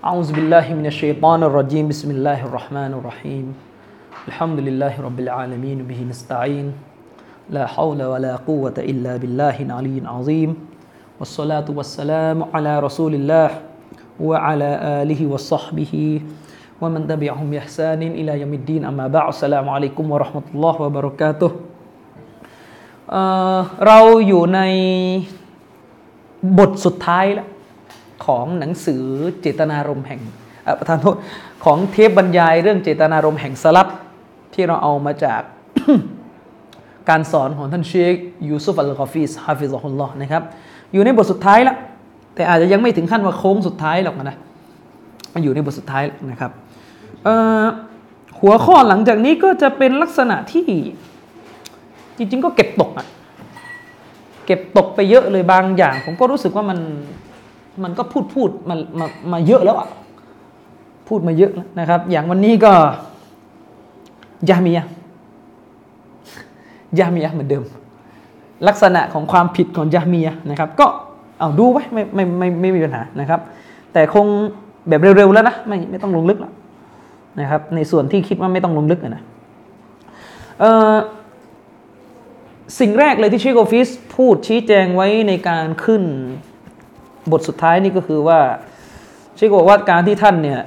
أعوذ بالله من الشيطان الرجيم. بسم الله الرحمن الرحيم. الحمد لله رب العالمين به نستعين. لا حول ولا قوة إلا بالله العلي العظيم. والصلاة والسلام على رسول الله وعلى آله وصحبه ومن تبعهم بإحسان إلى يوم الدين. أما بعد السلام عليكم ورحمة الله وبركاته. آه، เราอยู่ในบทสุดท้ายแล้ว ของหนังสือเจตนารมณ์แห่งประธานโทษของเทปบรรยายเรื่องเจตนารมณ์แห่งสลับที่เราเอามาจากการสอนของท่านเชคยูซุฟอัลกอฟีสฮาฟิซฮุลลอฮ์นะครับอยู่ในบทสุดท้ายแล้วแต่อาจจะยังไม่ถึงขั้นว่าโค้งสุดท้ายหรอกนะอยู่ในบทสุดท้ายนะครับหัวข้อหลังจากนี้ก็จะเป็นลักษณะที่จริงๆก็เก็บตกอะเก็บตกไปเยอะเลยบางอย่าง ผมก็รู้สึกว่ามัน มันก็พูดพูดมามามาเยอะแล้วอะพูดมาเยอะแล้วนะครับ อย่างวันนี้ก็ยามียยามียเหมือนเดิม ลักษณะของความผิดของยามียนะครับ ก็เอาดูไว้ไม่ไม่ไม่ไม่มีปัญหานะครับ แต่คงแบบเร็วๆแล้วนะไม่ไม่ต้องลงลึกแล้วนะครับ ในส่วนที่คิดว่าไม่ต้องลงลึกนะเอ่อสิ่งแรกเลยที่เชคโกฟิสพูดชี้แจงไว้ในการขึ้น บทสุดท้ายนี่ก็คือว่าเชคบอกว่าการที่ท่านเนี่ย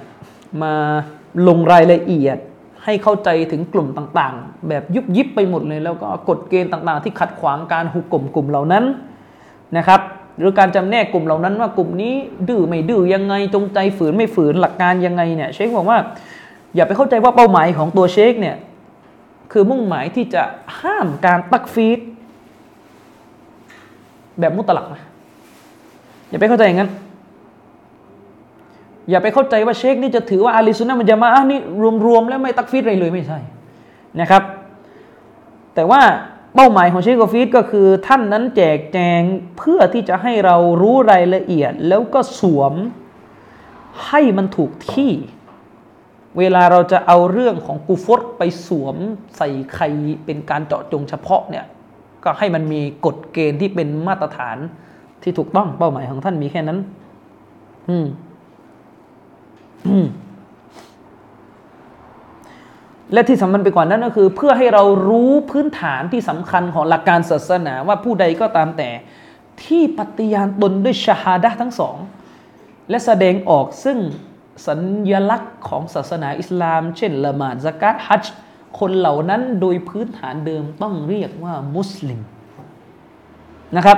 มาลงรายละเอียดให้เข้าใจถึงกลุ่มต่างๆ แบบยุบยิบไปหมดเลย แล้วก็กฎเกณฑ์ต่างๆ ที่ขัดขวางการหุกกลุ่มกลุ่มเหล่านั้นนะครับ หรือการจำแนกกลุ่มเหล่านั้นว่ากลุ่มนี้ดื้อไม่ดื้อยังไงจงใจฝืนไม่ฝืนหลักการยังไงเนี่ยเชคบอกว่า อย่าไปเข้าใจว่าเป้าหมายของตัวเชคเนี่ยคือมุ่งหมายที่จะห้ามการตักฟีดแบบมุตลักนะ อย่าไปเข้าใจอย่างนั้น อย่าไปเข้าใจว่าเชคนี่จะถือว่าอาลีซุนนะมันจะมาอะนี่รวมๆแล้วไม่ตักฟีดอะไรเลยไม่ใช่นะครับ แต่ว่าเป้าหมายของเชคกอฟีดก็คือท่านนั้นแจกแจงเพื่อที่จะให้เรารู้รายละเอียด แล้วก็สวมให้มันถูกที่ เวลาเราจะเอาเรื่องของกูฟตไปสวมใส่ใครเป็นการเจาะจงเฉพาะเนี่ยก็ให้มันมีกฎเกณฑ์ที่เป็นมาตรฐาน ที่ถูกต้องเป้าหมายของท่านมีแค่นั้น อืมและที่สำคัญไปกว่านั้นก็คือ เพื่อให้เรารู้พื้นฐานที่สำคัญของหลักการศาสนาว่าผู้ใดก็ตามแต่ ที่ปฏิญาณตนด้วยชาฮาดะทั้งสอง และแสดงออกซึ่งสัญญลักษณ์ของศาสนาอิสลาม เช่นละหมาดสกัดฮัจคนเหล่านั้นโดยพื้นฐานเดิมต้องเรียกว่ามุสลิมนะครับ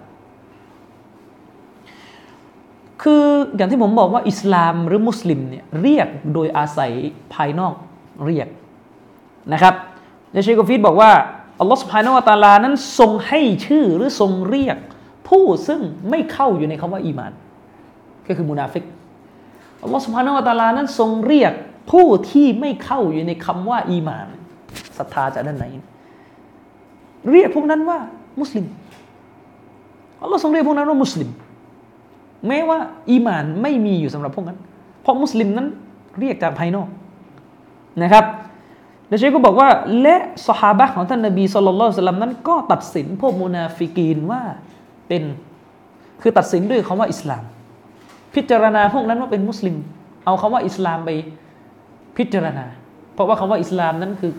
คืออย่างที่ผมบอกว่าอิสลามหรือมุสลิมเนี่ยเรียกโดยอาศัยภายนอกเรียกนะครับในเชคกฟีดบอกว่าอัลลอฮฺสุบฮานวตาลานั้นทรงให้ชื่อหรือทรงเรียก ผู้ซึ่งไม่เข้าอยู่ในคำว่าอีมาน ก็คือมุนาฟิกอัลลอฮฺสุบฮานวตาลานั้นทรงเรียกผู้ที่ไม่เข้าอยู่ในคำว่าอีมานศรัทธาจากด้านไหน เรียกพวกนั้นว่ามุสลิมอัลลอฮ์ทรงเรียกพวกนั้นว่ามุสลิม แม้ว่าอีมานไม่มีอยู่สำหรับพวกนั้น เพราะมุสลิมนั้นเรียกจากภายนอกนะครับแล้วเชคก็บอกว่า และสหาบะของท่านนบีสุลต่านนั้นก็ตัดสินพวกมุนาฟิกีนว่าเป็นคือตัดสินด้วยคำว่าอิสลาม พิจารณาพวกนั้นว่าเป็นมุสลิม เอาคำว่าอิสลามไปพิจารณา เพราะว่าคำว่าอิสลามนั้นคือ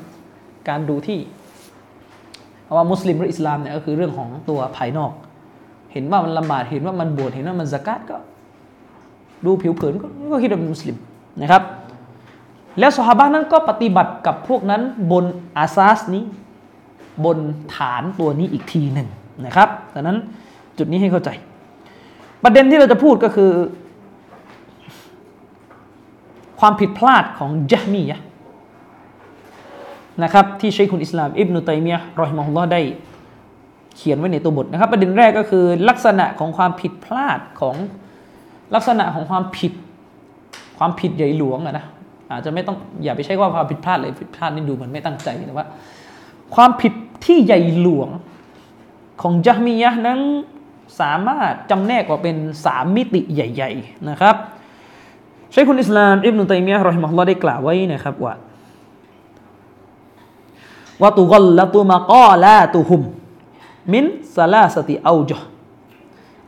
การดูที่ว่ามุสลิมหรืออิสลามเนี่ยก็คือเรื่องของตัวภายนอก เห็นว่ามันละหมาดเห็นว่ามันบวชเห็นว่ามันสกัดก็ ดูผิวเผินก็คิดว่าเป็นมุสลิมนะครับ แล้วสหาบะนั้นก็ปฏิบัติกับพวกนั้นบนอาซาสนี้ บนฐานตัวนี้อีกทีหนึ่งนะครับดังนั้นจุดนี้ให้เข้าใจ ประเด็นที่เราจะพูดก็คือ ความผิดพลาดของยะมียะนะครับที่ชัยคุณอิสลาม อิบนุตัยมียะรอฮิมะฮุลลอฮ์ได้ เขียนไว้ในตัวบทนะครับ ประเด็นแรกก็คือลักษณะของความผิดพลาดของลักษณะของความผิด ความผิดใหญ่หลวงอะนะอาจจะไม่ต้องอย่าไปใช้ว่าความผิดพลาดเลยผิดพลาดนี่ดูเหมือนไม่ตั้งใจแต่ว่า ความผิดที่ใหญ่หลวงของจามียะนั้นสามารถจำแนกออกเป็นสามมิติใหญ่ ๆ นะครับใช้คุณอิสลามอิบนุตัยมียะรอฮิมะฮุลอได้กล่าวไว้นะครับว่าว่าตุกลละตุมะกอลาตุฮุม มินซาลาสติอูจห์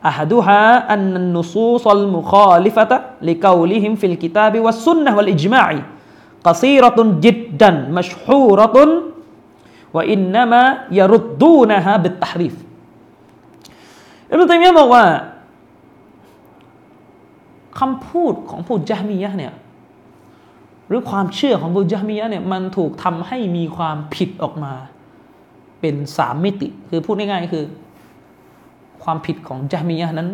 อาฮดูฮะอันนุซูซัลมุคาลิฟะตะลิกาลิฮิมฟิลกิตาบิวัสซุนนะวัลอิจมาอีกซีรตุนจิดดันมัชฮูรตุนวอินนามะยารุดดูนะฮะบิตฮรีฟอิบนุตัยมียะห์บอกว่าคำพูดของผู้จามียะเนี่ยหรือความเชื่อของผู้จามียะเนี่ยมันถูกทำให้มีความผิดออกมา เป็นสามมิติ คือพูดง่ายๆคือ ความผิดของจามียะนั้น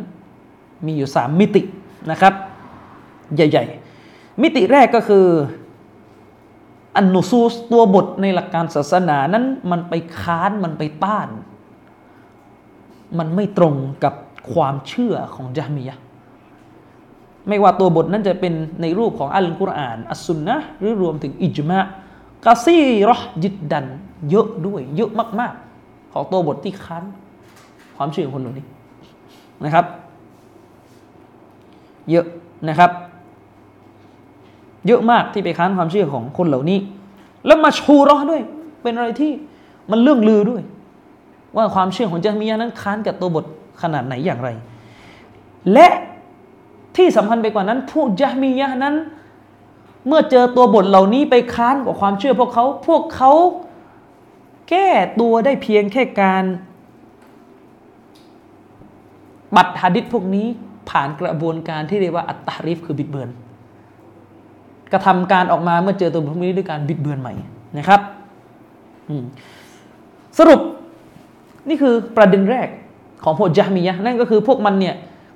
มีอยู่สามมิตินะครับ ใหญ่ ๆ มิติแรกก็คืออันนุซูสตัวบทในหลักการศาสนานั้น มันไปค้านมันไปต้าน มันไม่ตรงกับความเชื่อของจามียะไม่ว่าตัวบทนั้นจะเป็นในรูปของอัลกุรอาน อัสซุนนะหรือรวมถึงอิจมะกาซีรอจิดดัน เยอะด้วย เยอะมากๆ ของตัวบทที่ค้านความเชื่อของคนเหล่านี้นะครับ เยอะนะครับ เยอะมากที่ไปค้านความเชื่อของคนเหล่านี้ แล้วมาชูรอด้วย เป็นอะไรที่มันเรื่องลือด้วย ว่าความเชื่อของจามียะนั้นค้านกับตัวบทขนาดไหนอย่างไร และที่สำคัญไปกว่านั้น พวกยะมียะนั้น เมื่อเจอตัวบทเหล่านี้ไปค้านกับความเชื่อพวกเขา พวกเขา แก้ตัวได้เพียงแค่การบัตรฮะดิษพวกนี้ผ่านกระบวนการที่เรียกว่าอัตตาริฟคือบิดเบือน กระทำการออกมาเมื่อเจอตัวพวกนี้ด้วยการบิดเบือนใหม่นะครับสรุปนี่คือประเด็นแรกของพวกยะมียะนั่นก็คือพวกมันเนี่ย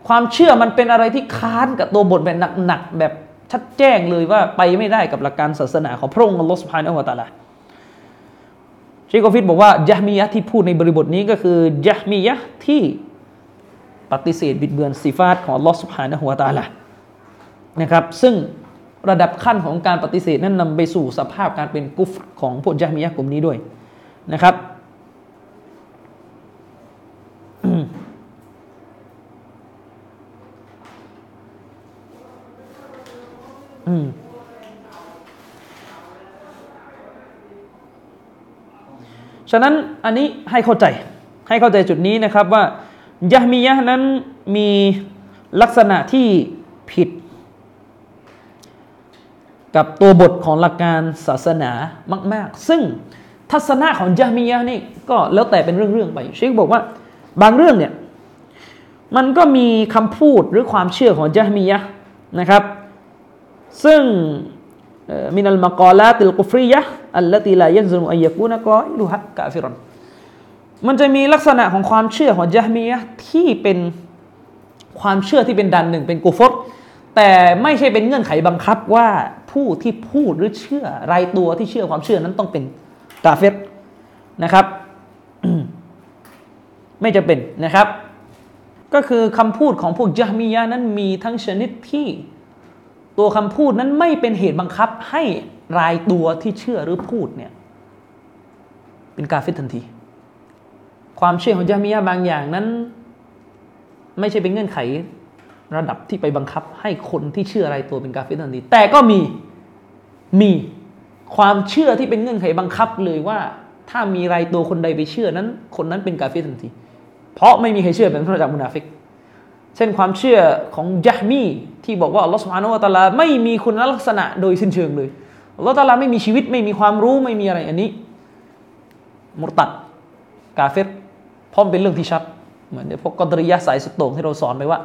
ความเชื่อมันเป็นอะไรที่ค้านกับตัวบทแบบหนักๆแบบชัดแจ้งเลยว่าไปไม่ได้กับหลักการศาสนาของพระองค์อัลลอฮฺสุบฮานะฮูวะตาลา ชีกอฟิดบอกว่ายะมียะที่พูดในบริบทนี้ก็คือยะมียะที่ปฏิเสธบิดเบือนสิฟาตของอัลลอฮฺสุบฮานะฮูวตาลานะครับซึ่งระดับขั้นของการปฏิเสธนั้นนำไปสู่สภาพการเป็นกุฟของพวกยะมียะกลุ่มนี้ด้วยนะครับอืม ฉะนั้นอันนี้ให้เข้าใจให้เข้าใจจุดนี้นะครับว่ายะมียะนั้นมีลักษณะที่ผิด กับตัวบทของหลักการศาสนามาก ๆ ซึ่งทัศนะของยะมียะนี่ก็แล้วแต่เป็นเรื่องๆไปเชคบอกว่าบางเรื่องเนี่ยมันก็มีคำพูดหรือความเชื่อของยะมียะนะครับ ซึ่ง มินัลมะกอลาติลกุฟรียะอัลลตีลายันซุมอัยกูนะกออิลุฮะกาฟิรอนมันจะมีลักษณะของความเชื่อของยะมียะที่เป็นความเชื่อที่เป็นดันหนึ่งเป็นกุฟรแต่ไม่ใช่เป็นเงื่อนไขบังคับว่าผู้ที่พูดหรือเชื่อรายตัวที่เชื่อความเชื่อนั้นต้องเป็นกาเฟรนะครับ ไม่จะเป็นนะครับ ก็คือคำพูดของพวกยะมียะนั้นมีทั้งชนิดที่ ตัวคำพูดนั้นไม่เป็นเหตุบังคับให้รายตัวที่เชื่อหรือพูดเนี่ยเป็นกาเฟตทันที ความเชื่อของจามียะบางอย่างนั้น ไม่ใช่เป็นเงื่อนไขระดับที่ไปบังคับให้คนที่เชื่อรายตัวเป็นกาเฟตทันที แต่ก็มีมีความเชื่อที่เป็นเงื่อนไขบังคับเลยว่า ถ้ามีรายตัวคนใดไปเชื่อนั้น คนนั้นเป็นกาเฟตทันที เพราะไม่มีใครเชื่อเป็นพระจากมุนาฟิก เช่นความเชื่อของยะมีที่บอกว่าอัลลอฮฺสุบฮานุวะตาลาไม่มีคุณลักษณะโดยสิ้นเชิงเลยอัลลอฮฺตาลาไม่มีชีวิตไม่มีความรู้ไม่มีอะไรอันนี้ มุตัดกาเฟตพร้อมเป็นเรื่องที่ชัด เหมือนพวกกอดริยะสายสุดโต่งที่เราสอนไปว่า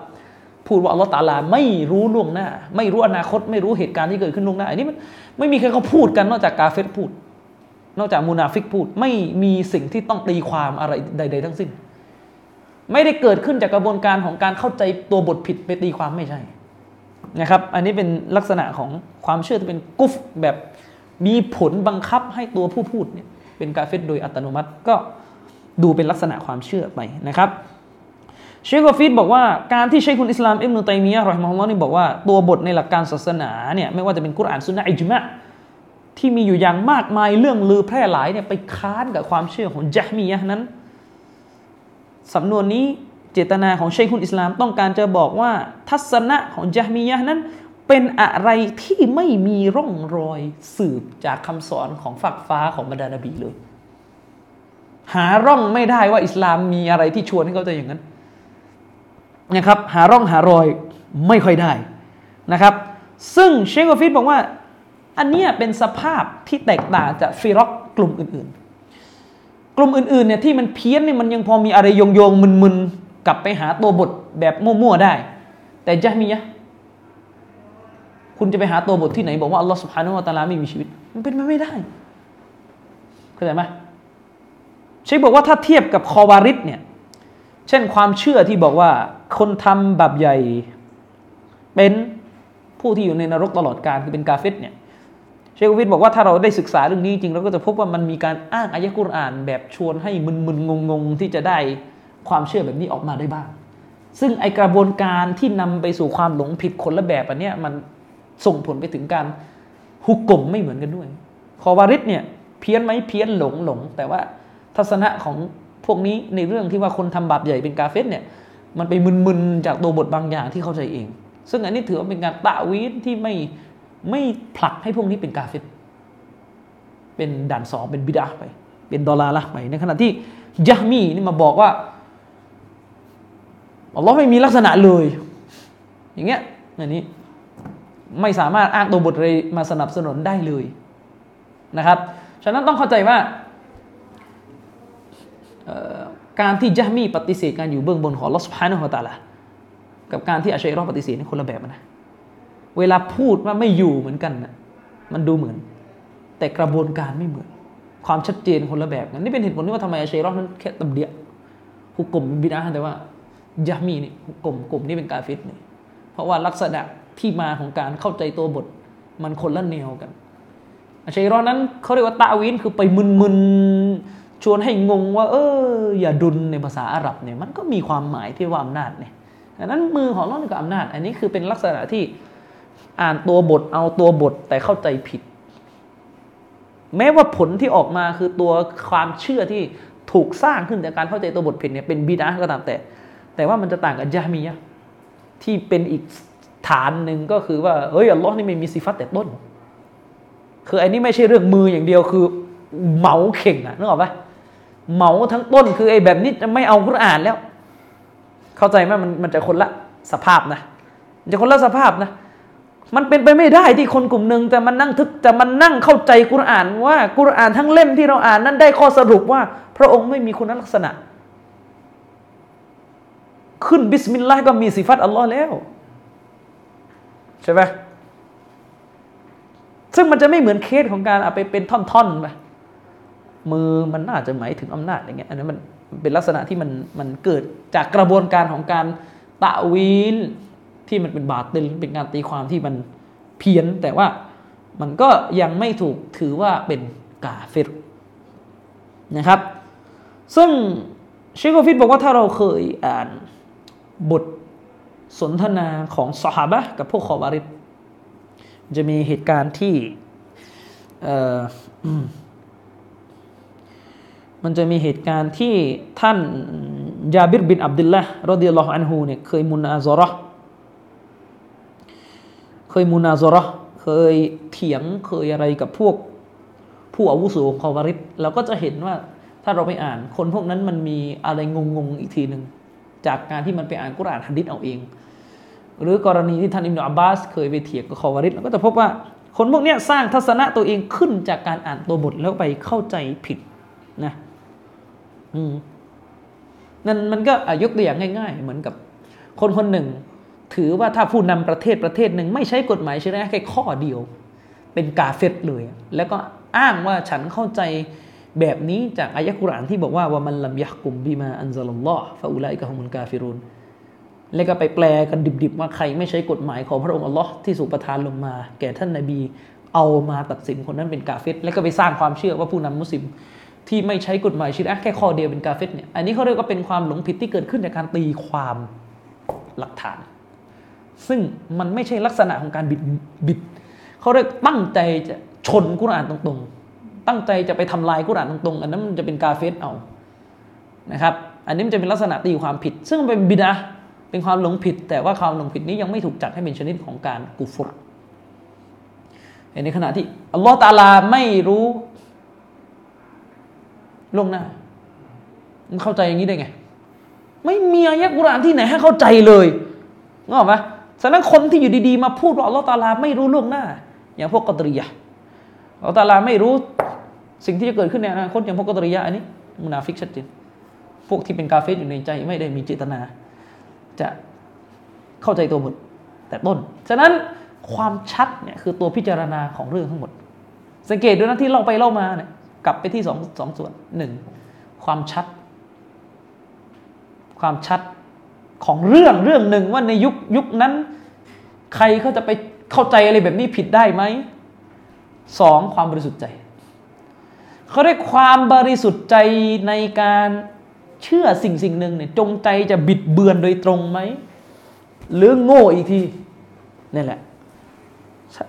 พูดว่าอัลลอฮฺตาลาไม่รู้ล่วงหน้า ไม่รู้อนาคต ไม่รู้เหตุการณ์ที่เกิดขึ้นล่วงหน้า อันนี้มันไม่มีใครเขาพูดกันนอกจากกาเฟตพูด นอกจากมูนาฟิกพูด ไม่มีสิ่งที่ต้องตีความอะไรใด ๆ ทั้งสิ้น ไม่ได้เกิดขึ้นจากกระบวนการของการเข้าใจตัวบทผิดไปตีความไม่ใช่นะครับ อันนี้เป็นลักษณะของความเชื่อที่เป็นกุฟแบบมีผลบังคับให้ตัวผู้พูดเนี่ยเป็นกาเฟตโดยอัตโนมัติก็ดูเป็นลักษณะความเชื่อไปนะครับเชคกอฟิดบอกว่าการที่เชคคุณอิสลามอิบนุตัยมียะห์รอฮิมะฮุลลอนี่บอกว่าตัวบทในหลักการศาสนาเนี่ยไม่ว่าจะเป็นกุรอานสุนนะอิจมะที่มีอยู่อย่างมากมายเรื่องลือแพร่หลายเนี่ยไปค้านกับความเชื่อของจัฮมียะนั้น สำนวนนี้เจตนาของเชคคุณอิสลามต้องการจะบอกว่า ทัศนะของจัฮมียะนั้น เป็นอะไรที่ไม่มีร่องรอยสืบจากคำสอนของฝักฟ้าของบรรดานบีเลย หาร่องไม่ได้ว่าอิสลามมีอะไรที่ชวนให้เขาจะอย่างนั้นนะครับหาร่องหารอยไม่ค่อยได้นะครับ ซึ่งเชคกอฟิดบอกว่า อันนี้เป็นสภาพที่แตกต่างจากฟิรอกกลุ่มอื่นๆ กลุ่มอื่นๆเนี่ยที่มันเพี้ยนเนี่ยมันยังพอมีอะไรโยงโยงมึนๆ กลับไปหาตัวบทแบบมั่วๆได้ แต่จะมีอะคุณจะไปหาตัวบทที่ไหน บอกว่าอัลลอฮฺสุบฮานาอัตะลาไม่มีชีวิต มันเป็นไปไม่ได้เข้าใจไหมเชคบอกว่าถ้าเทียบกับคอวาริดเนี่ยเช่นความเชื่อที่บอกว่าคนทำบาปใหญ่ เป็นผู้ที่อยู่ในนรกตลอดกาลคือเป็นกาเฟตเนี่ย เชควิทบอกว่าถ้าเราได้ศึกษาเรื่องนี้จริงเราก็จะพบว่ามันมีการอ้างอายะกุรอานแบบชวนให้มึนๆงงๆ ที่จะได้ความเชื่อแบบนี้ออกมาได้บ้าง ซึ่งไอกระบวนการที่นำไปสู่ความหลงผิดคนละแบบอันเนี้ยมันส่งผลไปถึงการฮุกกลมไม่เหมือนกันด้วย คอวาริดเนี่ยเพี้ยนไหมเพี้ยนหลงหลง แต่ว่าทัศนะของพวกนี้ในเรื่องที่ว่าคนทำบาปใหญ่เป็นกาเฟสเนี่ยมันไปมึนๆจากตัวบทบางอย่างที่เข้าใจเอง ซึ่งอันนี้ถือว่าเป็นการตะวีนที่ไม่ ไม่ผลักให้พวกนี้เป็นกาเฟสเป็นด่านสองเป็นบิดาไป เป็นดอลลาร์ละไป ในขณะที่ยะมีนี่มาบอกว่าอัลลอฮ์ไม่มีลักษณะเลย อย่างเงี้ยอันนี้ไม่สามารถอ้างตัวบทเลยมาสนับสนุนได้เลยนะครับ ฉะนั้นต้องเข้าใจว่าการที่ยะมีปฏิเสธการอยู่เบื้องบนของลอสพานะฮุตาละกับการที่อาชัยรอปฏิเสธนี่คนละแบบนะ เวลาพูดว่าไม่อยู่เหมือนกันนะมันดูเหมือน แต่กระบวนการไม่เหมือน ความชัดเจนคนละแบบกันนี่เป็นเหตุผลที่ว่าทำไมอาชัยรอนั้นแค่ตำเดียฮุกกลมบิดาแต่ว่ายะมีนี่ฮุกกลมกลุ่มนี่เป็นกาฟิดนี่เพราะว่าลักษณะที่มาของการเข้าใจตัวบทมันคนละแนวกันอาชัยรอนั้นเขาเรียกว่าตาวินคือไปมึนๆชวนให้งงว่า เอออย่าดุลในภาษาอาหรับเนี่ยมันก็มีความหมายที่ว่าอำนาจเนี่ยดังนั้นมือของเรานี่ก็อำนาจ อันนี้คือเป็นลักษณะที่ อ่านตัวบทเอาตัวบทแต่เข้าใจผิด แม้ว่าผลที่ออกมาคือตัวความเชื่อที่ถูกสร้างขึ้นจากการเข้าใจตัวบทผิดเนี่ยเป็นบิดาก็ตามแต่ แต่ว่ามันจะต่างกับยามียะที่เป็นอีกฐานหนึ่งก็คือว่าเฮ้ยอัลลอฮ์นี่ไม่มีสิฟัตแต่ต้น คืออันนี้ไม่ใช่เรื่องมืออย่างเดียวคือเหมาเข่งอะนึกออกปะเหมาทั้งต้นคือไอ้แบบนี้จะไม่เอาคุรอ่านแล้ว เข้าใจไหมมันมันจะคนละสภาพนะจะคนละสภาพนะ มันเป็นไปไม่ได้ที่คนกลุ่มหนึ่งจะมันนั่งทึกจะมันนั่งเข้าใจกุรอานว่ากุรอานทั้งเล่มที่เราอ่านนั้นได้ข้อสรุปว่า พระองค์ไม่มีคุณลักษณะ ขึ้นบิสมิลลาห์ก็มีสิฟัตอัลลอฮ์แล้วใช่ไหมซึ่งมันจะไม่เหมือนเคสของการเอาไปเป็นท่อนๆไปมือมันน่าจะหมายถึงอำนาจอย่างเงี้ยอันนั้นมันเป็นลักษณะที่มันมันเกิดจากกระบวนการของการตะวีล ที่มันเป็นบาติลเป็นการตีความที่มันเพี้ยน แต่ว่ามันก็ยังไม่ถูกถือว่าเป็นกาเฟรนะครับ ซึ่งเชคโกฟิตบอกว่าถ้าเราเคยอ่านบทสนทนาของสหบะกับพวกขอบาริดจะมีเหตุการณ์ที่มันจะมีเหตุการณ์ที่ท่านยาบิรบินอับดุลละรดิยัลลอฮุอันฮูเนี่ยเคยมุนอาซอระ เคยมุนาซอระเคยเถียงเคยอะไรกับพวก ผู้อาวุโสของคอวาริดเราก็จะเห็นว่าถ้าเราไปอ่าน คนพวกนั้นมันมีอะไรงงๆอีกทีหนึ่งจากการที่มันไปอ่านกุรอานฮัดดิษเอาเอง หรือกรณีที่ท่านอิมนุอับบาส เคยไปเถียงกับคอวาริดเราก็จะพบว่าคนพวกนี้สร้างทัศนะตัวเองขึ้นจากการอ่านตัวบทแล้วไปเข้าใจผิดนะนั่นมันก็ยกตัวอย่างง่าย ๆ เหมือนกับ คนคนหนึ่ง ถือว่าถ้าผู้นำประเทศประเทศหนึ่งไม่ใช้กฎหมายชริอะแค่ข้อเดียว เป็นกาเฟตเลย แล้วก็อ้างว่าฉันเข้าใจแบบนี้จากอายะกุรานที่บอกว่าว่ามันลำยักกุมบีมาอันซัลลอฮ์ฟาอุลัยกะฮุมุลกาฟิรุนแล้วก็ไปแปลกันดิบๆว่าใครไม่ใช้กฎหมายของพระองค์อัลลอฮ์ที่สุประทานลงมา แก่ท่านนาบีเอามาตัดสินคนนั้นเป็นกาเฟตแล้วก็ไปสร้างความเชื่อว่าผู้นำมุสลิมที่ไม่ใช้กฎหมายชิดอะแค่ข้อเดียวเป็นกาเฟตเนี่ยอันนี้เขาเรียกว่าเป็นความหลงผิดที่เกิดขึ้นจากการตีความหลักฐาน ซึ่งมันไม่ใช่ลักษณะของการบิดบิดเขาเรียกตั้งใจจะชนกุรอานตรงๆ ตั้งใจจะไปทำลายกุรอานตรงๆ อันนั้นมันจะเป็นกาเฟตเอานะครับ อันนี้มันจะเป็นลักษณะตีความผิด ซึ่งเป็นบิดาเป็นความหลงผิด แต่ว่าความหลงผิดนี้ยังไม่ถูกจัดให้เป็นชนิดของการกุฟรในขณะที่อัลลอฮฺตาลาไม่รู้ล่วงหน้ามันเข้าใจอย่างนี้ได้ไง ไม่มีอายะกุรอานที่ไหนให้เข้าใจเลยงอกไหม ฉะนั้นคนที่อยู่ดีๆ มาพูดว่าอัลลอฮฺตาลาไม่รู้ล่วงหน้า อย่างพวกกอตรียะอัลลอฮฺตาลาไม่รู้สิ่งที่จะเกิดขึ้นในอนาคตอย่างพวกกอตรียะอันนี้มุนาฟิกชัดเจนพวกที่เป็นกาเฟสอยู่ในใจไม่ได้มีเจตนา จะเข้าใจตัวบทแต่ต้น ฉะนั้นความชัดเนี่ยคือตัวพิจารณาของเรื่องทั้งหมด สังเกตด้วยนะที่เล่าไปเล่ามาเนี่ยกลับไปที่สองสองส่วนหนึ่งความชัด ความชัด ของเรื่องเรื่องหนึ่งว่าในยุคยุคนั้น ใครเขาจะไปเข้าใจอะไรแบบนี้ผิดได้ไหมสองความบริสุทธิ์ใจเขาเรียกความบริสุทธิ์ใจในการเชื่อสิ่งสิ่งหนึ่งเนี่ยจงใจจะบิดเบือนโดยตรงไหมหรือโง่อีกทีนี่แหละ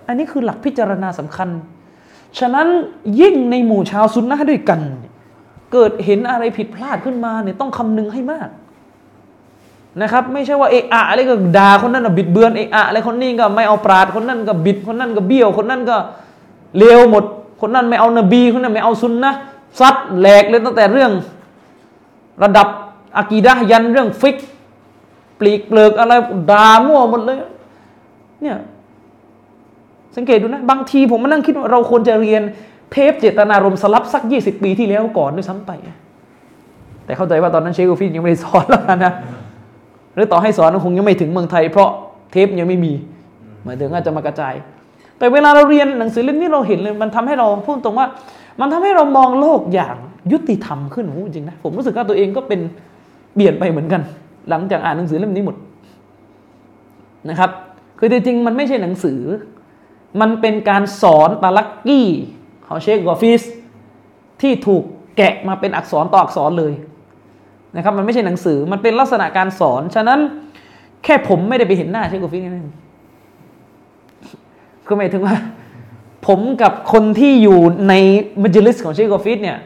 อันนี้คือหลักพิจารณาสำคัญ ฉะนั้นยิ่งในหมู่ชาวซุนนะด้วยกัน เกิดเห็นอะไรผิดพลาดขึ้นมาเนี่ยต้องคำนึงให้มาก นะครับไม่ใช่ว่าเอะอะอะไรก็ด่าคนนั้นก็บิดเบือนเอะอะอะไรคนนี้ก็ไม่เอาปราดคนนั้นก็บิดคนนั้นก็เบี้ยว คนนั้นก็เลวหมด คนนั้นไม่เอานบีคนนั้นไม่เอาซุนนะซัดแหลกเลยตั้งแต่เรื่อง ระดับอากีดะยันเรื่องฟิก ปลีกเปลือกอะไรด่ามั่วหมดเลย เนี่ยสังเกตดูนะ บางทีผมมานั่งคิดว่าเราควรจะเรียนเทปเจตนารมสลับสักยี่สิบปีที่แล้วก่อนด้วยซ้ำไป แต่เข้าใจว่าตอนนั้นเชคโกฟินยังไม่ได้สอนแล้วนะ หรือต่อให้สอนคงยังไม่ถึงเมืองไทย เพราะเทปยังไม่มีหมายถึงอาจจะมากระจาย แต่เวลาเราเรียนหนังสือเล่มนี้เราเห็นเลยมันทำให้เราพูดตรงว่า มันทำให้เรามองโลกอย่างยุติธรรมขึ้นโอ้จริงนะผมรู้สึกว่าตัวเองก็เป็นเปลี่ยนไปเหมือนกัน หลังจากอ่านหนังสือเล่มนี้หมดนะครับ คือจริงๆมันไม่ใช่หนังสือ มันเป็นการสอนตาลักกี้ของเชคกอฟิสที่ถูกแกะมาเป็นอักษรต่ออักษรเลย นะครับมันไม่ใช่หนังสือมันเป็นลักษณะการสอน ฉะนั้นแค่ผมไม่ได้ไปเห็นหน้าเชคกอฟิสนั่นคือหมายถึงว่า ผมกับคนที่อยู่ในมัจลิสของเชคกอฟิสเนี่ย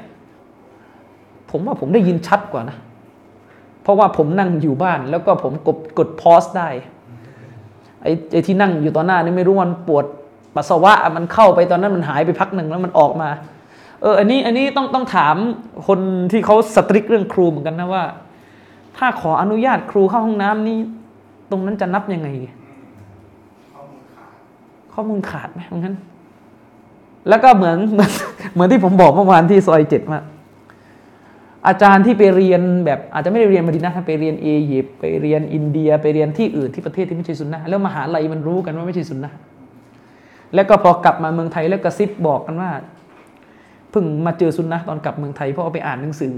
ผมว่าผมได้ยินชัดกว่านะ เพราะว่าผมนั่งอยู่บ้าน แล้วก็ผมกดกด pause ได้ไอ้ไอ้ที่นั่งอยู่ตอนหน้านี่ไม่รู้มันปวดปัสสาวะมันเข้าไปตอนนั้นมันหายไปพักหนึ่งแล้วมันออกมา เอออันนี้อันนี้ต้องต้องถามคนที่เขา strict เรื่องครูเหมือนกันนะว่า ถ้าขออนุญาตครูเข้าห้องน้ำนี่ตรงนั้นจะนับยังไง ข้อมูลขาดข้อมูลขาดไหมตรงนั้น แล้วก็เหมือนเหมือนที่ผมบอกเมื่อวานที่ซอยเจ็ดมาอาจารย์ที่ไปเรียนแบบอาจจะไม่ได้เรียนมาดินะไปเรียนเอยิปไปเรียนอินเดียไปเรียนที่อื่นที่ประเทศที่ไม่ใช่สุนนะแล้วมหาลัยมันรู้กันว่าไม่ใช่สุนนะแล้วก็พอกลับมาเมืองไทยแล้วกระซิบบอกกันว่า พิ่งมาเจอสุนนะตอนกลับเมืองไทยเพราะเอาไปอ่านหนังสือ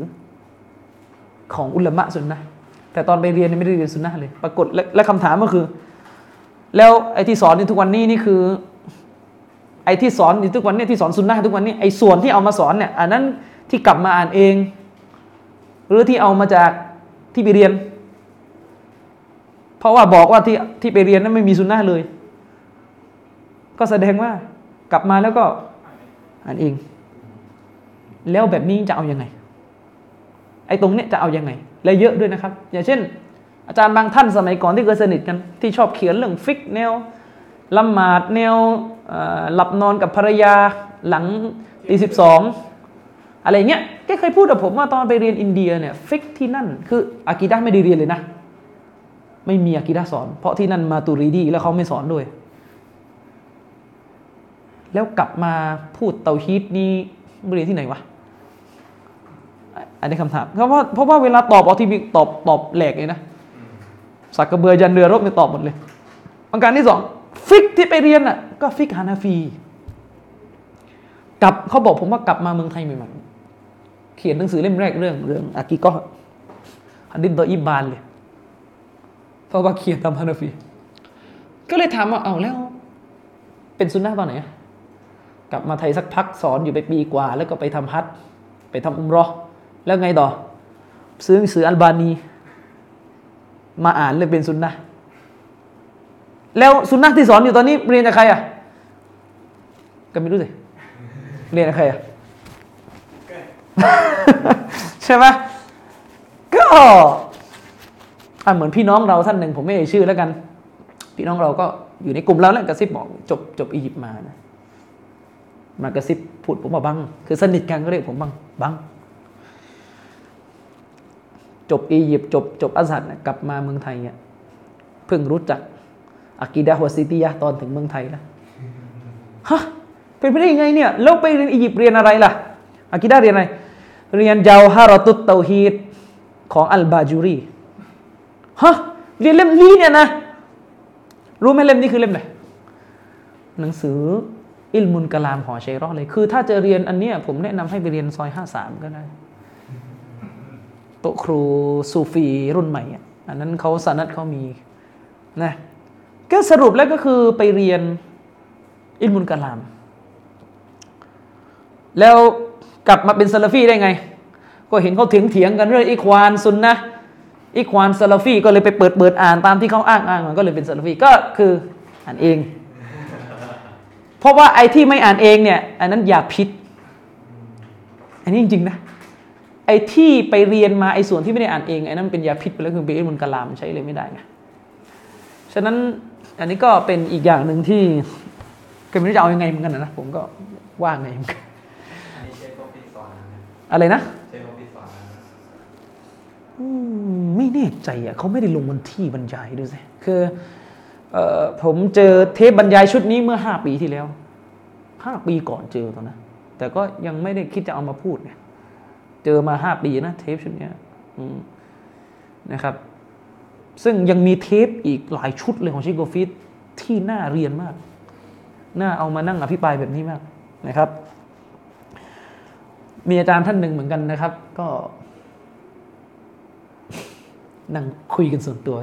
ของอุลามะสุนนะแต่ตอนไปเรียนไม่ได้เรียนสุนนะเลย ปรากฏและคำถามก็คือ แล้วไอ้ที่สอนในทุกวันนี้นี่คือ ไอ้ที่สอนในทุกวันนี้ที่สอนสุนนะทุกวันนี้ไอ้ส่วนที่เอามาสอนเนี่ยอันนั้นที่กลับมาอ่านเอง หรือที่เอามาจากที่ไปเรียน เพราะว่าบอกว่าที่ที่ไปเรียนนั้นไม่มีสุนนะเลย ก็แสดงว่ากลับมาแล้วก็อ่านเอง แล้วแบบนี้จะเอาอยัางไง ไอ้ตรงเนี้ยจะเอาอยัางไง และเยอะด้วยนะครับ อย่างเช่น อาจารย์บางท่านสมัยก่อนที่เคยสนิทกันที่ชอบเขียนเรื่องฟิกแนวละหมาดแนวหลับนอนกับภรรยาหลังตีสิบสองอะไรเงี้ยแกเคยพูดกับผมว่าตอนไปเรียนอินเดียเนี่ยฟิกที่นั่น คืออากีดะไม่ได้เรียนเลยนะ ไม่มีอากีดะสอน เพราะที่นั่นมาตูรีดีแล้วเขาไม่สอนด้วย แล้วกลับมาพูดเตาฮีตนี่เรียนที่ไหนวะ นนี้คำถามเพราะว่าเพราะว่าเวลาตอบออทีวีตอบตอบแหลกเลยนะสักกระเบือยันเรือรบเนี่ยตอบหมดเลยประการที่สองฟิกที่ไปเรียนอะก็ฟิกฮานาฟีกลับเขาบอกผมว่ากลับมาเมืองไทยใหม่เขียนหนังสือเล่มแรกเรื่องเรื่องอากิก็ฮันดินตออิบานเลยเพราะว่าเขียนตามฮานาฟี ก็เลยถามว่าเอาแล้ว เป็นซุนนะตอนไหนกลับมาไทยสักพักสอนอยู่ไปปีกว่า แล้วก็ไปทำฮัทไปทำอุมรอ แล้วไงต่อ ซื้อหนังสืออัลบานี มาอ่านเลยเป็นสุนนะแล้วสุนนะที่สอนอยู่ตอนนี้เรียนจากใครอะก็ไม่รู้สิเรียนจากใครอะใช่ไหมก็เหมือนพี่น้องเราท่านหนึ่งผมไม่เอ่ยชื่อแล้วกัน พี่น้องเราก็อยู่ในกลุ่มเราแล้วกระซิบบอกจบจบอียิปต์มานะมากระซิบพูดผมว่าบัง คือสนิทกันก็เรียกผมบังบัง จบอียิปต์จบจบอัสซัดกลับมาเมืองไทยเนี่ยเพิ่งรู้จักอากีดะฮวซิตียะตอนถึงเมืองไทยแล้วฮะเป็นไปได้ยังไงเนี่ยแล้วไปเรียนอียิปต์เรียนอะไรล่ะอากีดะเรียนอะไร เรียนเจาฮารตุตเตฮีดของอัลบาจูรีฮะเรียนเล่มนี้เนี่ยนะ รู้ไหมเล่มนี้คือเล่มไหนหนังสืออิลมุนกะลามของเชรอเลย คือถ้าจะเรียนอันเนี้ยผมแนะนำให้ไปเรียนซอยห้าสามก็ได้ โตครูซูฟีรุ่นใหม่อะอันนั้นเขาสานัดเขามีนะก็สรุปแล้วก็คือไปเรียนอิลมุนกะลาม แล้วกลับมาเป็นซาลาฟีได้ไง ก็เห็นเขาเถียงเถียงกันเรื่องอิควานซุนนะอิควานซาลาฟีก็เลยไปเปิดเปิดอ่านตามที่เขาอ้างอ้างมันก็เลยเป็นซาลาฟีก็คืออ่านเอง เพราะว่าไอ้ที่ไม่อ่านเองเนี่ย อันนั้นอย่าพิษ อันนี้จริงๆนะ ไอ้ที่ไปเรียนมาไอ้ส่วนที่ไม่ได้อ่านเองไอ้นั้นเป็นยาพิษไปแล้วคือเป็นอิมุนกะลามใช้เลยไม่ได้ไงฉะนั้นอันนี้ก็เป็นอีกอย่างหนึ่งที่ก็ไม่รู้จะเอายังไงเหมือนกันนะผมก็ว่าไงเหมือนกันอันนี้เชฟก็พิสอนนะอะไรนะเชฟก็พิสอนนะอืมไม่แน่ใจอะเขาไม่ได้ลงวันที่บรรยายด้วยสิคือเออผมเจอเทปบรรยายชุดนี้เมื่อห้าปีที่แล้วห้าปีก่อนเจอตอนนั้นแต่ก็ยังไม่ได้คิดจะเอามาพูดเนี่ย เจอมาห้าปีนะเทปชุดนี้นะครับ ซึ่งยังมีเทปอีกหลายชุดเลยของชิโกฟิตที่น่าเรียนมาก น่าเอามานั่งอภิปรายแบบนี้มากนะครับ มีอาจารย์ท่านหนึ่งเหมือนกันนะครับ ก็ นั่งคุยกันส่วนตัว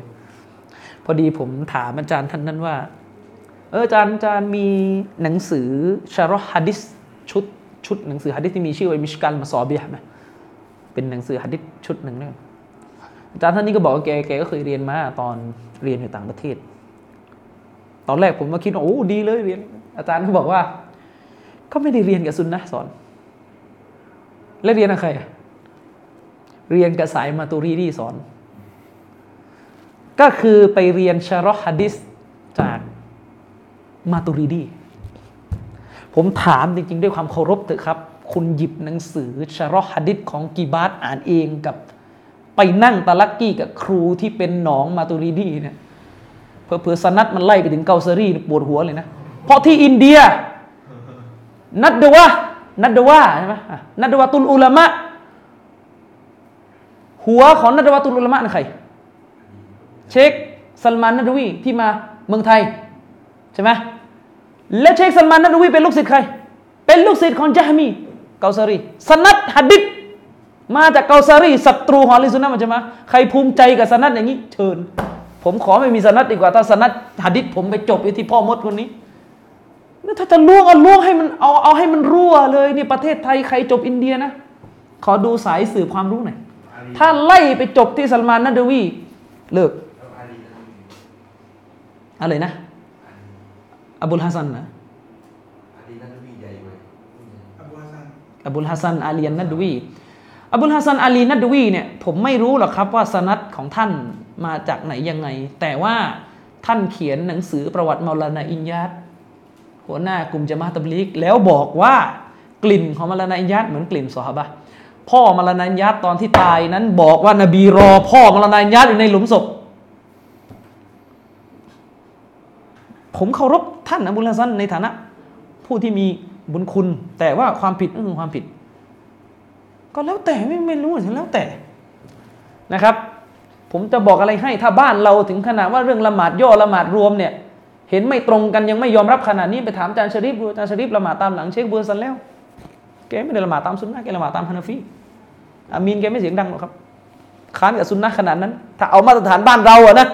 พอดีผมถามอาจารย์ท่านนั้นว่า เอออาจารย์อาจารย์มีหนังสือชารอฮะดิษชุดชุดหนังสือฮะดิษที่มีชื่อว่ามิชกันมาซอเบียไหม เป็นหนังสือฮะดิษชุดหนึ่งเนี่ยอาจารย์ท่านนี้ก็บอกว่าแกแกก็เคยเรียนมาตอนเรียนอยู่ต่างประเทศ ตอนแรกผมก็คิดว่าโอ้ดีเลยเรียน อาจารย์ก็บอกว่าก็ไม่ได้เรียนกับซุนนะสอน แล้วเรียนกับใครเรียนกับสายมาตุรีดีสอน ก็คือไปเรียนชารอฮะดิษจากมาตุรีดี ผมถามจริง ๆ ด้วยความเคารพเถอะครับ คุณหยิบหนังสือชารอฮะดิษของกีบาตอ่านเองกับไปนั่งตะลักกี้กับครูที่เป็นหนองมาตุรีดีเนี่ยเผื่อๆสนัดมันไล่ไปถึงเกาซารีปวดหัวเลยนะ เพราะที่อินเดีย นัดดวะนัดดวะใช่ไหมนัดดวะตุลอุลามะ หัวของนัดดวะตุลอุลามะนั่นใคร เชคซัลมานนัดวีที่มาเมืองไทย ใช่ไหมและเชคซัลมานนัดวีเป็นลูกศิษย์ใคร เป็นลูกศิษย์ของจาฮมี เกาซารีสนัดฮัดดิษมาจากเกาซารีศัตรูของลิซุนนะมันจะมาใครภูมิใจกับสนัดอย่างนี้ เชิญ ผมขอไม่มีสนัดดีกว่า ถ้าสนัดฮัดดิษผมไปจบอยู่ที่พ่อมดคนนี้ถ้าจะล่วงเอาล่วงให้มันเอาเอาให้มันรั่วเลยนี่ประเทศไทยใครจบอินเดียนะ ขอดูสายสื่อความรู้หน่อยอาลีถ้าไล่ไปจบที่ซัลมานนัดวีเลิกแล้วอาลีนั่นอะไรนะ อบุลฮัสซันนะ อาลีนั่นวีใหญ่เว้ย อบูฮัสซัน อบุลฮัสซันอาลียนนัดวีอบุลฮัสซันอาลีนัดวีเนี่ยผมไม่รู้หรอกครับว่าสนัดของท่านมาจากไหนยังไง แต่ว่าท่านเขียนหนังสือประวัติมาลานาอินยัดหัวหน้ากลุ่มจะมาตบลิก แล้วบอกว่ากลิ่นของมาลานาอินยัดเหมือนกลิ่นซอฮาบะพ่อมาลานาอินยัดตอนที่ตายนั้นบอกว่านบีรอ พ่อมาลานาอินยัดอยู่ในหลุมศพผมเคารพท่านอบุลฮัสซันในฐานะ ผู้ที่มี บุญคุณ แต่ว่าความผิดก็คือความผิด ก็แล้วแต่ไม่ไม่รู้ถึงแล้วแต่นะครับ ผมจะบอกอะไรให้ถ้าบ้านเราถึงขนาดว่าเรื่องละหมาดย่อละหมาดรวมเนี่ย เห็นไม่ตรงกันยังไม่ยอมรับขนาดนี้ไปถามอาจารย์ชริฟดูอาจารย์ชริฟละหมาดตามหลังเชคเบูรซันแล้วแกไม่ได้ละหมาดตามซุนนะแกละหมาดตามฮานาฟีอามีนแกไม่เสียงดังหรอกครับค้านกับซุนนะขนาดนั้น ถ้าเอามาตรฐานบ้านเราอะนะ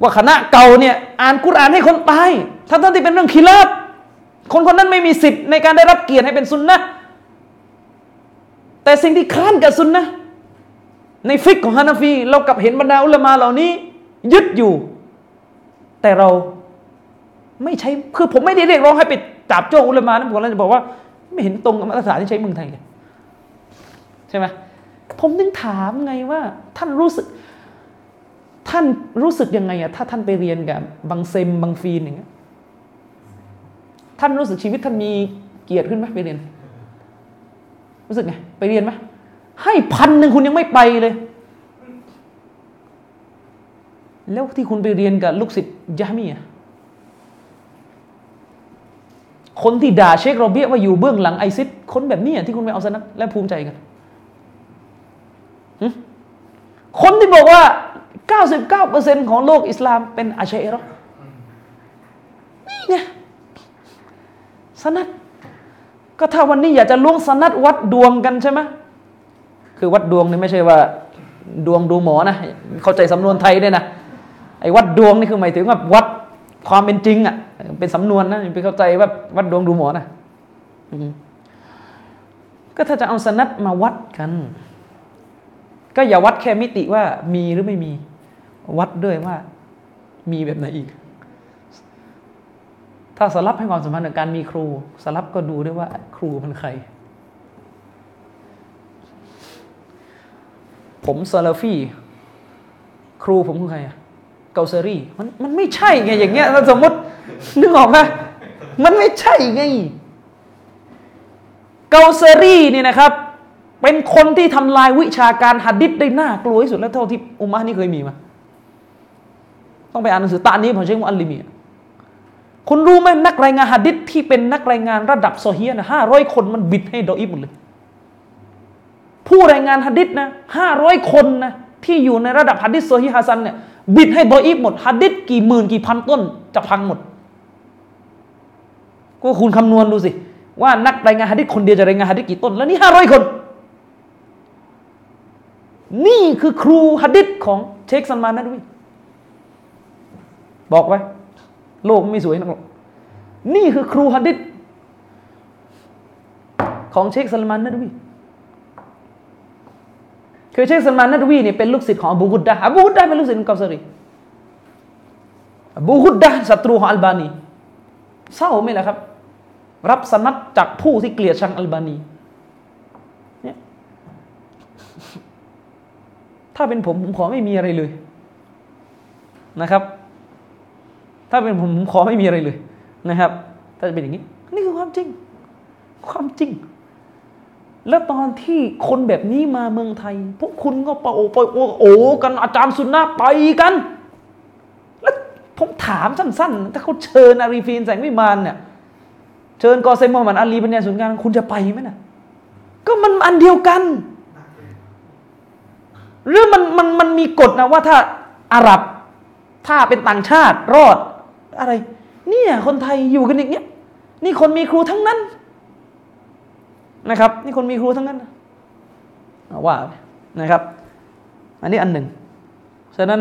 ว่าคณะเก่าเนี่ยอ่านกุรอานให้คนตายทั้งทั้งที่เป็นเรื่องคีลาบ คนคนนั้นไม่มีสิทธิ์ในการได้รับเกียรติให้เป็นซุนนะแต่สิ่งที่ค้านกับซุนนะในฟิกของฮานาฟี เรากลับเห็นบรรดาอุลามาเหล่านี้ ยึดอยู่ แต่เราไม่ใช้คือผมไม่ได้เรียกร้องให้ไปจับโจ้อุลามานะผมกำลังจะบอกว่า ไม่เห็นตรงกับมาตรฐานที่ใช้เมืองไทยเลยใช่ไหมผมนึงถามไงว่า ท่านรู้สึก ท่านรู้สึกยังไงอะถ้าท่านไปเรียนกับบางเซมบางฟีนอย่างเงี้ย ท่านรู้สึกชีวิตท่านมีเกียรติขึ้นไหมไปเรียน รู้สึกไงไปเรียนไหมให้พันหนึ่งคุณยังไม่ไปเลย แล้วที่คุณไปเรียนกับลูกศิษย์ยามีอะคนที่ด่าเชคโรเบียว่าอยู่เบื้องหลังไอซิดคนแบบนี้ที่คุณไปเอาสนักและภูมิใจกัน คนที่บอกว่า 99%ของโลกอิสลามเป็นอาชัยรอนี่ไง สนัดก็ถ้าวันนี้อยากจะล่วงสนัดวัดดวงกันใช่ไหมคือวัดดวงนี่ไม่ใช่ว่าดวงดูหมอนะ เข้าใจสำนวนไทยด้วยนะไอ้วัดดวงนี่คือหมายถึงว่าวัดความเป็นจริงอะ่ะ เป็นสำนวนนะไปเข้าใจว่าวัดดวงดูหมอนะก็ถ้าจะเอาสนัดมาวัดกัน ก็อย่าวัดแค่มิติว่ามีหรือไม่มี วัดด้วยว่ามีแบบไหนอีก ถ้าสลับให้ความสำคัญกับการมีครู สลับก็ดูด้วยว่าครูเป็นใคร ผมซาลาฟีครูผมคือใครอะเกาเซรี่มันมันไม่ใช่ไงอย่างเงี้ยสมมตินึกออกไหมมันไม่ใช่ไงเกาเซรี่นี่นะครับ เป็นคนที่ทำลายวิชาการหัดดิษได้น่ากลัวที่สุดแล้วเท่าที่อุมมะนี่เคยมีมา ต้องไปอ่านหนังสือตานี้ของเชคมุอัลลิมี คุณรู้ไหมนักรายงานหัดดิษที่เป็นนักรายงานระดับโซเฮียนะห้าร้อยคนมันบิดให้ดออิบหมดเลย ผู้รายงานหัดดิษนะห้าร้อยคนนะที่อยู่ในระดับหัดดิษโซฮีฮัสันเนี่ยบิดให้ดออิบหมดหัดดิษกี่หมื่นกี่พันต้นจะพังหมด ก็คุณคำนวณดูสิ ว่านักรายงานหัดดิษคนเดียวจะรายงานหัดดิษกี่ต้น แล้วนี่ห้าร้อยคน นี่คือครูหัดดิษของเชคซันมานนะด้วยบอกไว้ โลกไม่สวยนักหรอกนี่คือครูฮัดดิษของเชคซัลมานนัดวีคือเชคซัลมานนัดวีเนี่ยเป็นลูกศิษย์ของอบูฮุดดาอบูฮุดดาเป็นลูกศิษย์ของกอซารีอบูฮุดดาศัตรูของอัลบานีเศร้าไหมล่ะครับ รับสนัดจากผู้ที่เกลียดชังอัลบานีเนี่ยถ้าเป็นผมผมขอไม่มีอะไรเลยนะครับ ถ้าเป็นผมผมขอไม่มีอะไรเลยนะครับถ้าจะเป็นอย่างนี้ นี่คือความจริง ความจริง แล้วตอนที่คนแบบนี้มาเมืองไทย พวกคุณก็ปะโอปะโอโอกันอาจารย์สุนนะไปกัน แล้วผมถามสั้นๆ ถ้าเขาเชิญอารีฟีนแสงวิมานเนี่ยเชิญกอเซมมูฮัมหมัดอาลีเป็นยาสุนการคุณจะไปไหมนะก็มันอันเดียวกัน หรือมันมันมันมีกฎนะว่าถ้าอาหรับถ้าเป็นต่างชาติรอด อะไร เนี่ยคนไทยอยู่กันอย่างเงี้ยนี่คนมีครูทั้งนั้น นะครับ นี่คนมีครูทั้งนั้นว่านะครับ อันนี้อันหนึ่งฉะนั้น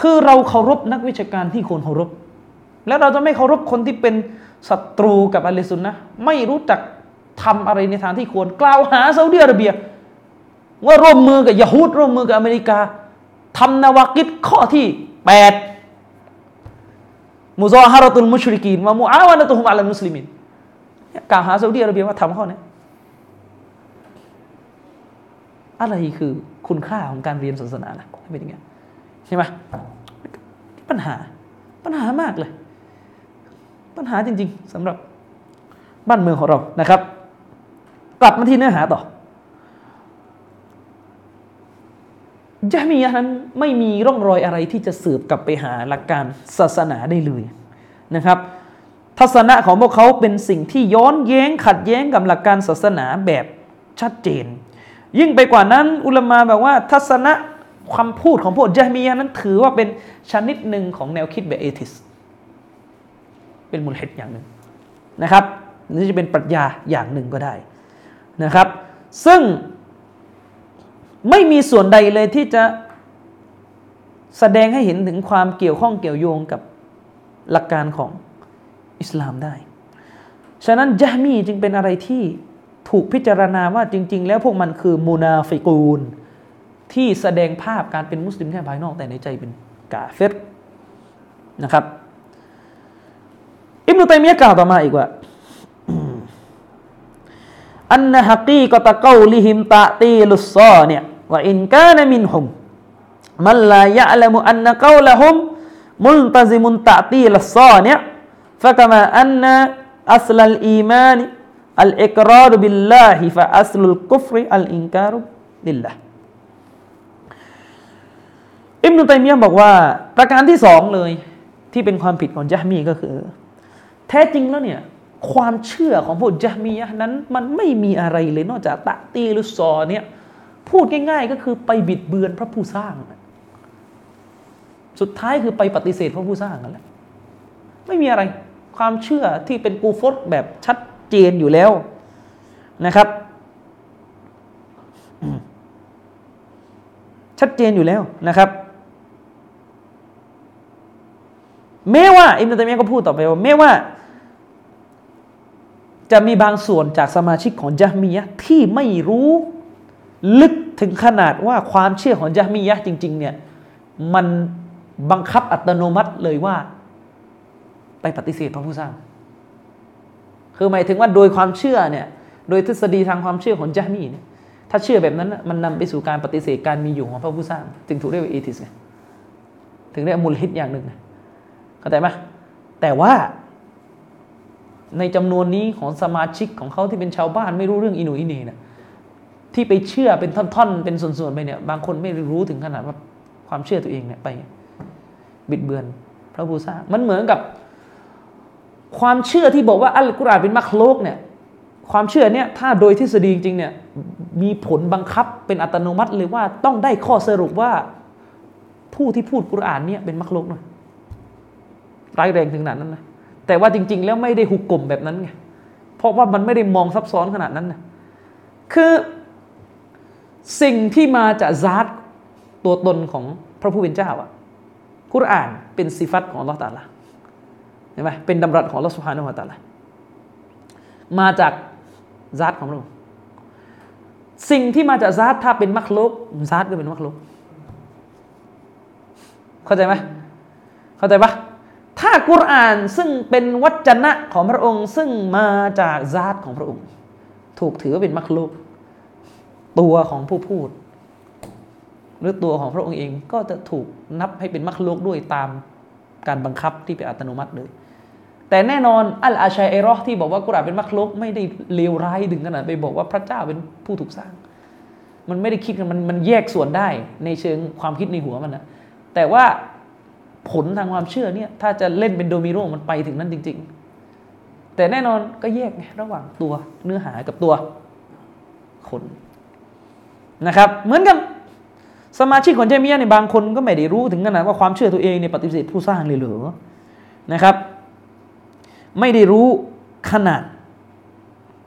คือเราเคารพนักวิชาการที่ควรเคารพ แล้วเราจะไม่เคารพคนที่เป็นศัตรูกับอะลัยซุนนะไม่รู้จักทำอะไรในทางที่ควรกล่าวหาซาอุดิอาระเบีย ว่าร่วมมือกับยะฮูดร่วมมือกับอเมริกาทำนาวากิดข้อที่แปด มุซาฮารตุลมุชริกีนวะมุอาวานะตุฮุมอัลมุสลิมินกล่าวหาซาอุดิอาระเบียว่าทำข้อนี้อะไรคือคุณค่าของการเรียนศาสนาล่ะเป็นยังไงใช่ไหมปัญหาปัญหามากเลย ปัญหาจริง ๆสำหรับบ้านเมืองของเรานะครับ กลับมาที่เนื้อหาต่อ ยะมียะนั้นไม่มีร่องรอยอะไรที่จะสืบกลับไปหาหลักการศาสนาได้เลยนะครับ ทัศนะของพวกเขาเป็นสิ่งที่ย้อนแย้งขัดแย้งกับหลักการศาสนาแบบชัดเจน ยิ่งไปกว่านั้นอุลามาบอกว่าทัศนะคำพูดของพวกยะมียะนั้นถือว่าเป็นชนิดหนึ่งของแนวคิดแบบเอทิส เป็นมุลฮิดอย่างหนึ่งนะครับนี่จะเป็นปรัชญาอย่างหนึ่งก็ได้นะครับ ซึ่ง ไม่มีส่วนใดเลยที่จะแสดงให้เห็นถึงความเกี่ยวข้องเกี่ยวโยงกับหลักการของอิสลามได้ ฉะนั้นยะมีจึงเป็นอะไรที่ถูกพิจารณาว่าจริง ๆ แล้วพวกมันคือมูนาฟิกูนที่แสดงภาพการเป็นมุสลิมแค่ภายนอกแต่ในใจเป็นกาเฟรนะครับ อิบนุตัยมียะกล่าวต่อมาอีกว่า أن حقيقة قولهم تعطيل الصانع وإن كان منهم من لا يعلم أن قولهم مستلزم تعطيل الصانع فكما أن أصل الإيمان الإقرار بالله فأصل الكفر الإنكار بالله อิบนุตัยมียะห์บอกว่า ประการที่สองเลยที่เป็นความผิดของยะฮ์มีก็คือ แท้จริงแล้วเนี่ย ความเชื่อของพวกยะมียะนั้น มันไม่มีอะไรเลยนอกจากتعطيل الصانع พูดง่าย ๆ ก็คือไปบิดเบือนพระผู้สร้าง สุดท้ายคือไปปฏิเสธพระผู้สร้างกันแหละไม่มีอะไรความเชื่อที่เป็นกูฟตแบบชัดเจนอยู่แล้วนะครับ ชัดเจนอยู่แล้วนะครับแม้ว่าอิมนุตัยมียะก็พูดต่อไปว่าแม้ว่า จะมีบางส่วนจากสมาชิกของยะมียะที่ไม่รู้ลึกถึงขนาดว่าความเชื่อของยะมียะจริง ๆ เนี่ย มันบังคับอัตโนมัติเลยว่า ไปปฏิเสธพระผู้สร้าง คือหมายถึงว่าโดยความเชื่อเนี่ย โดยทฤษฎีทางความเชื่อของยะมีเนี่ยถ้าเชื่อแบบนั้นมันนำไปสู่การปฏิเสธการมีอยู่ของพระผู้สร้าง จึงถูกเรียกว่าเอทิสไงถึงเรียกมุลฮิดอย่างหนึ่งนะเข้าใจไหมแต่ว่า ในจำนวนนี้ของสมาชิกของเขาที่เป็นชาวบ้านไม่รู้เรื่องอินูอินีนะที่ไปเชื่อเป็นท่อนๆ เป็นส่วนๆไปเนี่ยบางคนไม่รู้ถึงขนาดว่าความเชื่อตัวเองเนี่ยไปบิดเบือนพระผู้สร้างมันเหมือนกับความเชื่อที่บอกว่าอัลกุรอานเป็นมักโลกเนี่ยความเชื่อเนี่ยถ้าโดยทฤษฎีจริงๆเนี่ยมีผลบังคับเป็นอัตโนมัติเลยว่าต้องได้ข้อสรุปว่าผู้ที่พูดกุรอานเนี่ยเป็นมักโลกหน่อยร้ายแรงถึงขนาดนั้นนะ แต่ว่าจริง ๆ แล้วไม่ได้หุกกลมแบบนั้นไงเพราะว่ามันไม่ได้มองซับซ้อนขนาดนั้นนะคือสิ่งที่มาจากซาตตัวตนของพระผู้เป็นเจ้าอะกุรอานเป็นสิฟัตของลอตาละเห็นไหมเป็นดำรัสของลอสุภานุวตาละมาจากซาตของพระองค์สิ่งที่มาจากซาตถ้าเป็นมักลุกซาตก็เป็นมักลุกเข้าใจไหมเข้าใจปะ ถ้ากุรอานซึ่งเป็นวัจนะของพระองค์ ซึ่งมาจากซาตของพระองค์ ถูกถือว่าเป็นมักลุกตัวของผู้พูด หรือตัวของพระองค์เองก็จะถูกนับให้เป็นมักลุกด้วยตามการบังคับที่เป็นอัตโนมัติเลยแต่แน่นอนอัลอาชัยเอรอที่บอกว่ากุรอานเป็นมักลุกไม่ได้เลวร้ายถึงขนาดไปบอกว่าพระเจ้าเป็นผู้ถูกสร้าง มันไม่ได้คิดมันมันแยกส่วนได้ในเชิงความคิดในหัวมันนะแต่ว่า ผลทางความเชื่อเนี่ยถ้าจะเล่นเป็นโดมิโนมันไปถึงนั้นจริง ๆ แต่แน่นอนก็แยกไงระหว่างตัวเนื้อหากับตัวคนนะครับ เหมือนกันสมาชิกของเจมียในบางคนก็ไม่ได้รู้ถึงขนาดว่าความเชื่อตัวเองในปฏิเสธผู้สร้างเลยเหรือนะครับ ไม่ได้รู้ขนาด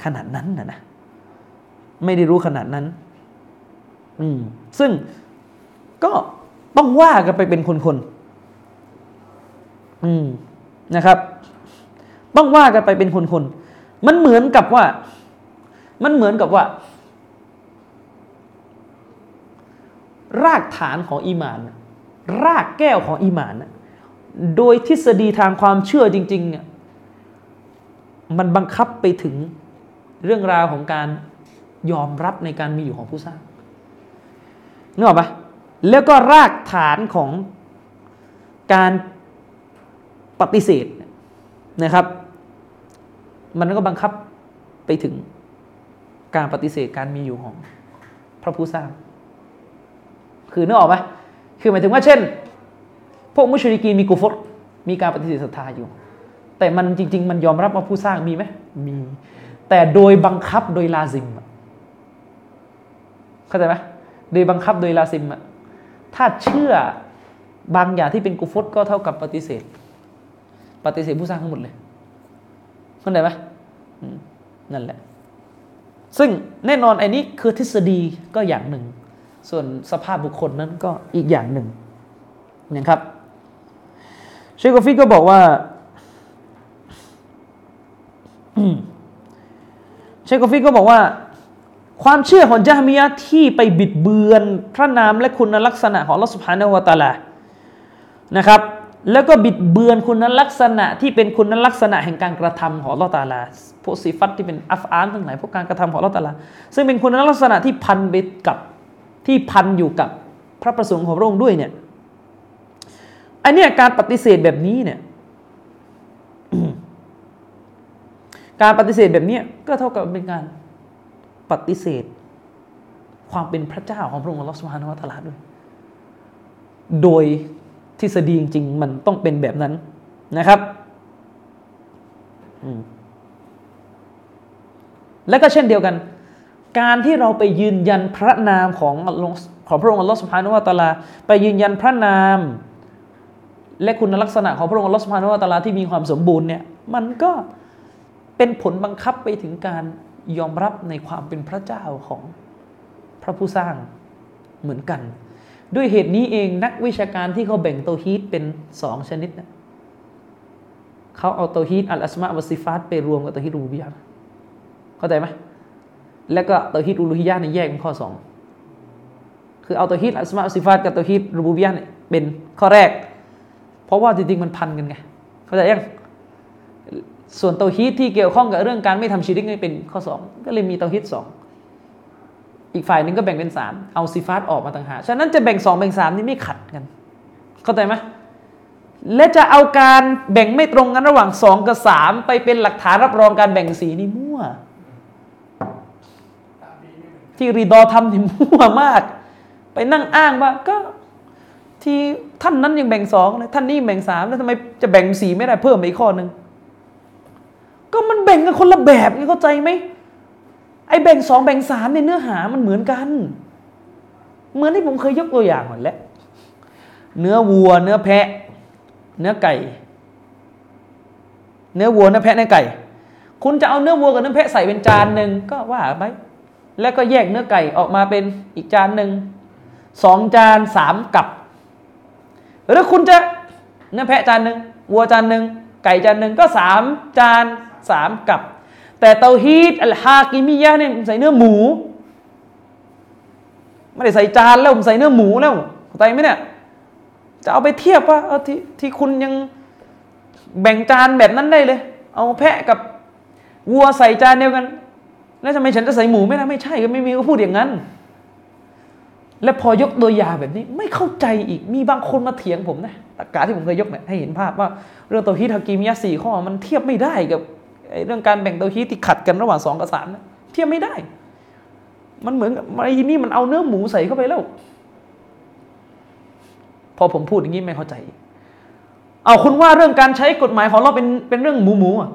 ขนาดนั้นนะนะไม่ได้รู้ขนาดนั้น อืมซึ่งก็ต้องว่ากันไปเป็นคนๆ อืมนะครับ ต้องว่ากันไปเป็นคนๆมันเหมือนกับว่า มันเหมือนกับว่า รากฐานของอีมาน รากแก้วของอีมานโดยทฤษฎีทางความเชื่อจริง ๆ เนี่ย มันบังคับไปถึงเรื่องราวของการยอมรับในการมีอยู่ของผู้สร้างนึกออกปะแล้วก็รากฐานของการ ปฏิเสธนะครับ มันก็บังคับไปถึงการปฏิเสธการมีอยู่ของพระผู้สร้าง คือนึกออกไหมคือหมายถึงว่าเช่น พวกมุชริกีมีกุฟรมีการปฏิเสธศรัทธาอยู่ แต่มันจริง ๆ มันยอมรับว่าผู้สร้างมีไหมมี แต่โดยบังคับโดยลาซิมเข้าใจไหมโดยบังคับโดยลาซิมอะถ้าเชื่อบางอย่างที่เป็นกุฟรก็เท่ากับปฏิเสธ ปฏิเสธผู้สร้างทั้งหมดเลยเข้าใจไหมนั่นแหละ ซึ่งแน่นอนไอ้นี้คือทฤษฎีก็อย่างหนึ่ง ส่วนสภาพบุคคลนั้นก็อีกอย่างหนึ่งนะครับเชคกฟิกก็บอกว่าเชคกฟิก็บอกว่า ความเชื่อของจาฮมียะที่ไปบิดเบือนพระนามและคุณลักษณะของอัลลอฮ์สุบฮานะฮูวะตะอาลานะครับ แล้วก็บิดเบือนคุณลักษณะที่เป็นคุณลักษณะแห่งการกระทำของอัลลอฮ์ตะอาลาพวกสิฟัตที่เป็นอัฟอานทั้งหลายพวกการกระทำของอัลอตาลา ซึ่งเป็นคุณลักษณะที่พันไปกับที่พันอยู่กับพระประสงค์ของพระองค์ด้วยเนี่ยอันเนี้ยการปฏิเสธแบบนี้เนี่ยการปฏิเสธแบบนี้ก็เท่ากับเป็นการปฏิเสธ ความเป็นพระเจ้าของพระองค์ลอสุบฮานะฮูวะตาลาด้วย โดย ทฤษฎีจริงๆ มันต้องเป็นแบบนั้นนะครับ และก็เช่นเดียวกัน การที่เราไปยืนยันพระนามของอัลลอฮ์ของพระองค์อัลลอฮฺสุบฮานะฮูวะตาลา ไปยืนยันพระนาม และคุณลักษณะของพระองค์อัลลอฮฺสุบฮานะฮูวะตาลาที่มีความสมบูรณ์เนี่ยมันก็เป็นผลบังคับไปถึงการยอมรับในความเป็นพระเจ้าของพระผู้สร้างเหมือนกัน ด้วยเหตุนี้เองนักวิชาการที่เขาแบ่งเตาฮีดเป็นสองชนิดนะเขาเอาเตาฮีดอัลอัสมาอัลซิฟาตไปรวมกับเตาฮีดรูบูบิยะห์เข้าใจไหมแล้วก็เตาฮีดอุลูฮิยะห์เนี่ยแยกเป็นข้อสองคือเอาเตาฮีดอัลอัสมาอัลซิฟาตกับเตาฮีดรูบูบิยะห์เนี่ยเป็นข้อแรก เพราะว่าจริงๆมันพันกันไงเข้าใจยังส่วนเตาฮีดที่เกี่ยวข้องกับเรื่องการไม่ทำชีริกนี่เป็นข้อสองก็เลยมีเตาฮีดสอง อีกฝ่ายนึงก็แบ่งเป็นสามเอาซิฟาตออกมาต่างหากฉะนั้นจะแบ่งสองแบ่งสามนี่ไม่ขัดกัน เข้าใจไหมและจะเอาการแบ่งไม่ตรงกันระหว่างสองกับสามไปเป็นหลักฐานรับรองการแบ่งสีนี่มั่ว ที่รีดอทำนี่มั่วมาก ไปนั่งอ้างว่าก็ที่ท่านนั้นยังแบ่งสองเลยท่านนี่แบ่งสามแล้วทำไมจะแบ่งสีไม่ได้เพิ่มอีกข้อหนึ่งก็มันแบ่งกันคนละแบบนี่เข้าใจไหม ไอ้แบ่งสองแบ่งสามในเนื้อหามันเหมือนกัน เหมือนที่ผมเคยยกตัวอย่างหมดแล้ว เนื้อวัว เนื้อแพะ เนื้อไก่ เนื้อวัวเนื้อแพะเนื้อไก่ คุณจะเอาเนื้อวัวกับเนื้อแพะใส่เป็นจานหนึ่งก็ว่าไปแล้วก็แยกเนื้อไก่ออกมาเป็นอีกจานหนึ่งสองจานสามกับ หรือคุณจะเนื้อแพะจานหนึ่งวัวจานหนึ่งไก่จานหนึ่งก็สามจานสามกับ แต่เตาฮีดอัลฮากิมิยะเนี่ยผมใส่เนื้อหมู ไม่ได้ใส่จานแล้วผมใส่เนื้อหมูแล้วเข้าใจไหมเนี่ย จะเอาไปเทียบว่าเออที่ที่คุณยังแบ่งจานแบบนั้นได้เลย เอาแพะกับวัวใส่จานเดียวกัน แล้วทำไมฉันจะใส่หมูไม่ได้ไม่ใช่ก็ไม่มีก็พูดอย่างนั้น และพอยกตัวอย่างแบบนี้ ไม่เข้าใจอีกมีบางคนมาเถียงผมนะตะกาที่ผมเคยยกเนี่ยให้เห็นภาพว่า เรื่องตัวฮีตฮากิมิยะสี่ข้อมันเทียบไม่ได้กับ เรื่องการแบ่งเตัวฮีที่ขัดกันระหว่างสองกับสามนะเทียบไม่ได้ มันเหมือนไอ้นี่มันเอาเนื้อหมูใส่เข้าไปแล้ว พอผมพูดอย่างนี้ไม่เข้าใจ เอาคุณว่าเรื่องการใช้กฎหมายของเราเป็นเป็นเรื่องหมูหมูอะ